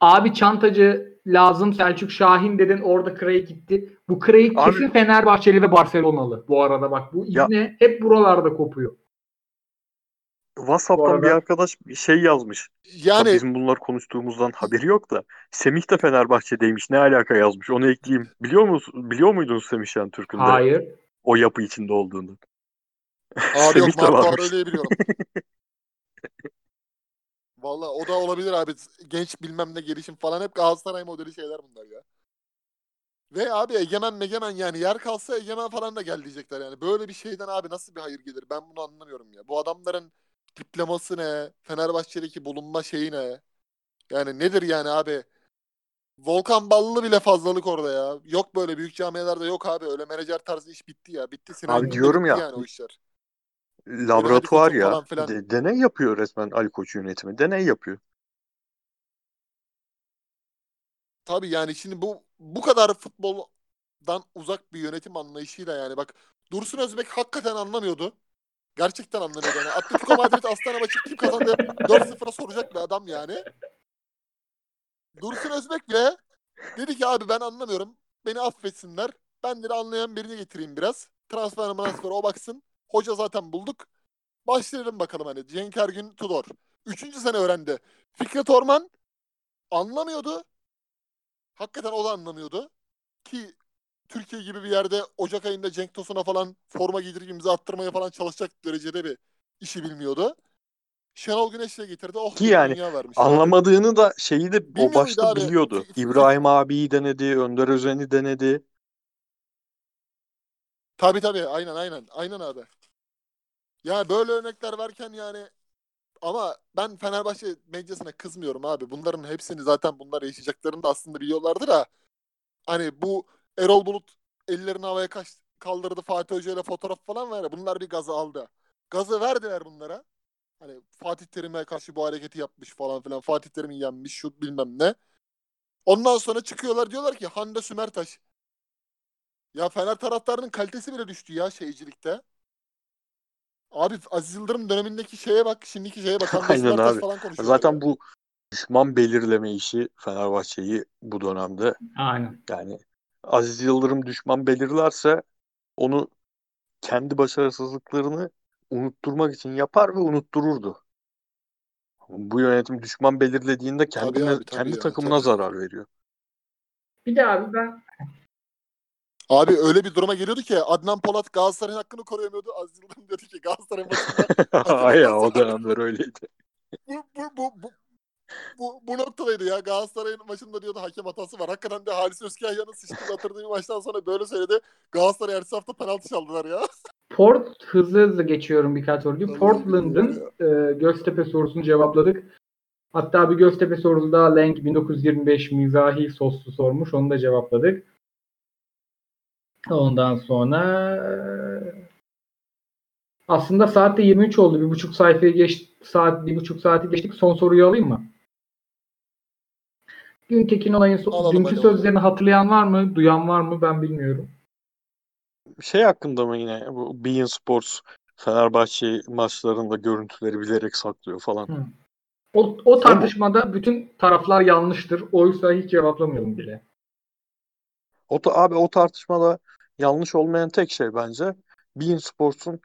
Abi çantacı lazım Selçuk Şahin dedin orada Craig gitti. Bu Craig kesin Fenerbahçeli ve Barcelonalı bu arada bak. Bu Ya- ibne hep buralarda kopuyor. WhatsApp'tan arada- bir arkadaş bir şey yazmış. Tabii Yani bizim bunlar konuştuğumuzdan haberi yok da Semih de Fenerbahçe'deymiş. Ne alaka yazmış. Onu ekleyeyim. Biliyor musun? Biliyor muydunuz Semih Şentürk'ün de Hayır. o yapı içinde olduğunu? abi yok Semih de Marco varmış. Aurelio'yu biliyorum. Vallahi o da olabilir abi. Genç bilmem ne gelişim falan hep Galatasaray modeli şeyler bunlar ya. Ve abi Egemen Megemen yani yer kalsa Egemen falan da gel diyecekler yani. Böyle bir şeyden abi nasıl bir hayır gelir? Ben bunu anlamıyorum ya. Bu adamların diploması ne? Fenerbahçe'deki bulunma şeyi ne? Yani nedir yani abi? Volkan Ballı bile fazlalık orada ya. Yok böyle büyük camialarda yok abi. Öyle menajer tarzı iş bitti ya. Bitti. Sinan Abi diyorum ya, Yani o işler. Laboratuvar ya. falan filan. De- deney yapıyor resmen Ali Koç yönetimi. Deney yapıyor. Tabii yani şimdi bu bu kadar futboldan uzak bir yönetim anlayışıyla yani bak Dursun Özbek hakikaten anlamıyordu. Gerçekten anlamıyordu. Yani Atletico Madrid Astana maçı kim kazandı 4-0'a soracak bir adam yani. Dursun Özbek bile dedi ki abi ben anlamıyorum. Beni affetsinler. Ben de anlayan birini getireyim biraz. Transfer transfer o baksın. Hoca zaten bulduk. Başlayalım bakalım hani. Cenk Ergün Tudor. Üçüncü sene öğrendi. Fikret Orman anlamıyordu. Hakikaten o da anlamıyordu. Ki Türkiye gibi bir yerde Ocak ayında Cenk Tosun'a falan forma giydirip imza attırmaya falan çalışacak derecede bir işi bilmiyordu. Şenol Güneş'le getirdi. Oh Ki yani. Anlamadığını da şeyi de Bilmiyor o başta abi? biliyordu. İbrahim abiyi denedi, Önder Özen'i denedi. Tabii tabii aynen aynen. Aynen abi. Ya böyle örnekler verken yani ama ben Fenerbahçe medyasına kızmıyorum abi. Bunların hepsini zaten bunlar yaşayacaklarını da aslında biliyorlardı da hani bu Erol Bulut ellerini havaya kaç, kaldırdı Fatih Hoca ile fotoğraf falan var ya bunlar bir gazı aldı. Gazı verdiler bunlara. Hani Fatih Terim'e karşı bu hareketi yapmış falan filan. Fatih Terim'i yenmiş şu bilmem ne. Ondan sonra çıkıyorlar diyorlar ki Hande Sümertaş. Ya Fener taraftarının kalitesi bile düştü ya şeycilikte. Abi Aziz Yıldırım dönemindeki şeye bak, şimdiki şeye bak. Hande Aynen Smertaş abi. falan konuşuyor. Zaten bu düşman belirleme işi Fenerbahçe'yi bu dönemde Aynen. yani Aziz Yıldırım düşman belirlerse onu kendi başarısızlıklarını unutturmak için yapar ve unuttururdu. Bu yönetim düşman belirlediğinde kendine, abi, tabii kendi ya, takımına tabii. zarar veriyor. Bir de abi ben Abi öyle bir duruma geliyordu ki Adnan Polat Galatasaray'ın hakkını koruyamıyordu. Aziz Yıldırım diyordu ki Galatasaray maçında Ay ya o dönemler öyleydi. bu, bu, bu, bu, bu, bu noktadaydı ya. Galatasaray'ın maçında diyordu hakem hatası var. Hakikaten de Halis Özkaya'nın sıçtı batırdığı bir maçtan sonra böyle söyledi. Galatasaray ertesi hafta penaltı çaldılar ya. Port hızlı hızlı geçiyorum birkaç soruyu. Portland'ın e, Göztepe sorusunu cevapladık. Hatta bir Göztepe sorusu daha Lenk 1925 mizahi soslu sormuş. Onu da cevapladık. Ondan sonra e, aslında saatte 23 oldu. Bir buçuk sayfayı geç saat bir buçuk saati geçtik. Son soruyu alayım mı? Güntekin olayın so- Alalım, dünkü hadi sözlerini hatırlayan var mı? Duyan var mı? Ben bilmiyorum. Şey hakkında mı yine bu Bein Sports Fenerbahçe maçlarında görüntüleri bilerek saklıyor falan. Hı. O, o tartışmada bütün taraflar yanlıştır. Oysa hiç cevaplamayalım bile. O da abi o tartışmada yanlış olmayan tek şey bence Bein Sports'un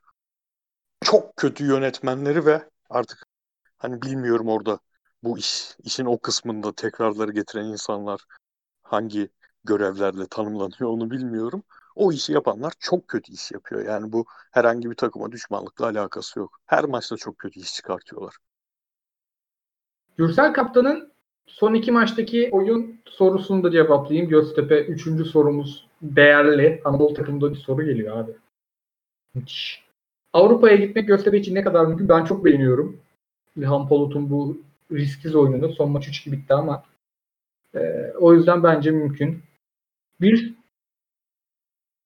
çok kötü yönetmenleri ve artık hani bilmiyorum orada bu iş işin o kısmında tekrarları getiren insanlar hangi görevlerle tanımlanıyor onu bilmiyorum. O işi yapanlar çok kötü iş yapıyor. Yani bu herhangi bir takıma düşmanlıkla alakası yok. Her maçta çok kötü iş çıkartıyorlar. Gürsel Kaptan'ın son iki maçtaki oyun sorusunu da cevaplayayım. Göztepe üçüncü sorumuz değerli. Anadolu takımında bir soru geliyor abi. Avrupa'ya gitmek Göztepe için ne kadar mümkün? Ben çok beğeniyorum. İlhan Polut'un bu risksiz oyununu. Son maç 3-2 bitti ama e, o yüzden bence mümkün. Bir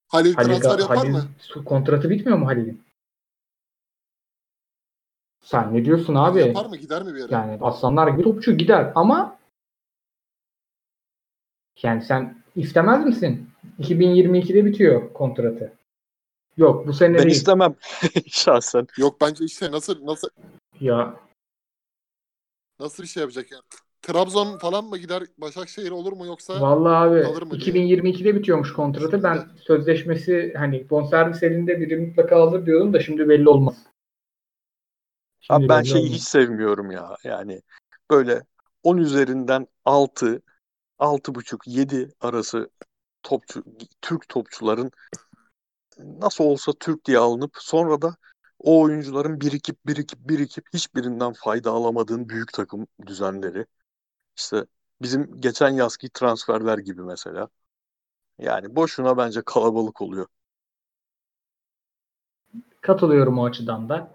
Halil, Halil, transfer yapar Halil mı? kontratı bitmiyor mu Halil'in? Sen ne diyorsun abi? Yapar mı? Gider mi bir yere? Yani aslanlar gibi topçu gider ama yani sen istemez misin? 2022'de bitiyor kontratı. Yok bu sene Ben değil. istemem şahsen. Yok bence işte nasıl nasıl ya nasıl bir şey yapacak yani? Trabzon falan mı gider? Başakşehir olur mu yoksa? vallahi abi Kalır mı diye. 2022'de bitiyormuş kontratı. Ben sözleşmesi hani bonservis elinde biri mutlaka alır diyordum da şimdi belli olmaz. Şimdi Abi ben belli şeyi olmaz. hiç sevmiyorum ya. Yani böyle 10 üzerinden 6, 6,5, 7 arası topçu, Türk topçuların nasıl olsa Türk diye alınıp sonra da o oyuncuların birikip birikip birikip hiçbirinden fayda alamadığın büyük takım düzenleri. İşte bizim geçen yazki transferler gibi mesela. Yani boşuna bence kalabalık oluyor. Katılıyorum o açıdan da.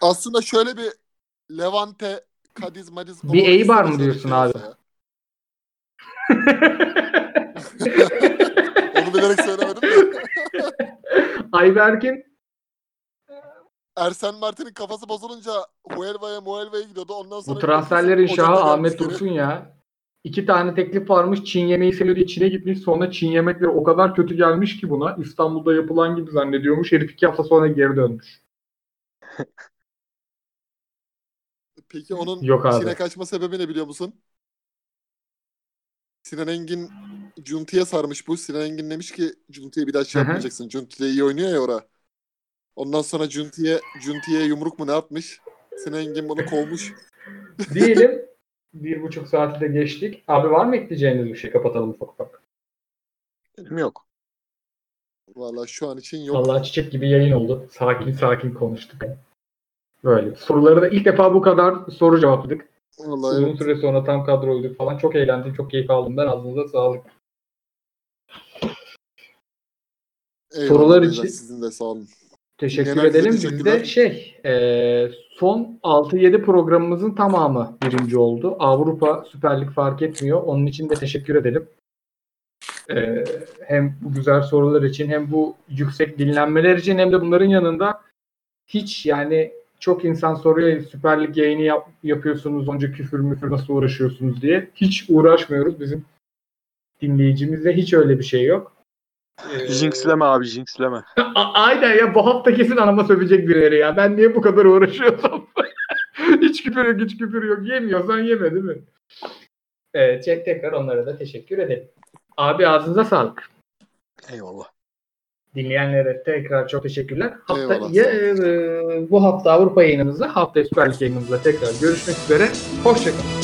Aslında şöyle bir Levante, Kadiz, Madiz Bir Eibar mı diyorsun abi? Onu bilerek söylemedim de. Ayberk'in Ersen Mert'in kafası bozulunca Huelva'ya Muelva'ya gidiyordu. Ondan sonra Bu transferlerin şahı Ahmet. Dursun ya. İki tane teklif varmış. Çin yemeği seviyor diye Çin'e gitmiş. Sonra Çin yemekleri o kadar kötü gelmiş ki buna. İstanbul'da yapılan gibi zannediyormuş. Herif iki hafta sonra geri dönmüş. Peki onun Yok abi. Çin'e kaçma sebebi ne biliyor musun? Sinan Engin Cunti'ye sarmış bu. Sinan Engin demiş ki Cunti'ye bir daha şey yapmayacaksın. Cunti iyi oynuyor ya ora. Ondan sonra Cunti'ye Cunti'ye yumruk mu ne atmış? Sinan Engin bunu kovmuş. Diyelim bir buçuk saati de geçtik. Abi var mı ekleyeceğiniz bir şey? Kapatalım ufak ufak. Benim yok. Valla şu an için yok. Vallahi çiçek gibi yayın oldu. Sakin sakin konuştuk. Böyle. Soruları da ilk defa bu kadar soru cevapladık. Vallahi Uzun evet. süre sonra tam kadroyduk falan. Çok eğlendim. Çok keyif aldım ben. Ağzınıza sağlık. Eyvallah Sorular için- Sizin de sağ olun. Teşekkür Genelde edelim. Biz de şey e, son 6-7 programımızın tamamı birinci oldu. Avrupa Süper Lig fark etmiyor. Onun için de teşekkür edelim. E, hem bu güzel sorular için hem bu yüksek dinlenmeler için hem de bunların yanında hiç yani çok insan soruyor Süper Lig yayını yap, yapıyorsunuz onca küfür müfür nasıl uğraşıyorsunuz diye. Hiç uğraşmıyoruz. Bizim dinleyicimizde hiç öyle bir şey yok. Ee, Jinxleme abi jinxleme. Aynen ya bu hafta kesin anama sövecek birileri ya. Ben niye bu kadar uğraşıyorsam. hiç küfür yok hiç küfür yok. Yemiyorsan yeme değil mi? Evet tek- tekrar onlara da teşekkür ederim. Abi ağzınıza sağlık. Eyvallah. Dinleyenlere tekrar çok teşekkürler. Hafta, Eyvallah, ya, e, bu hafta Avrupa yayınımızda, hafta Süper Lig yayınımızda tekrar görüşmek üzere. Hoşçakalın.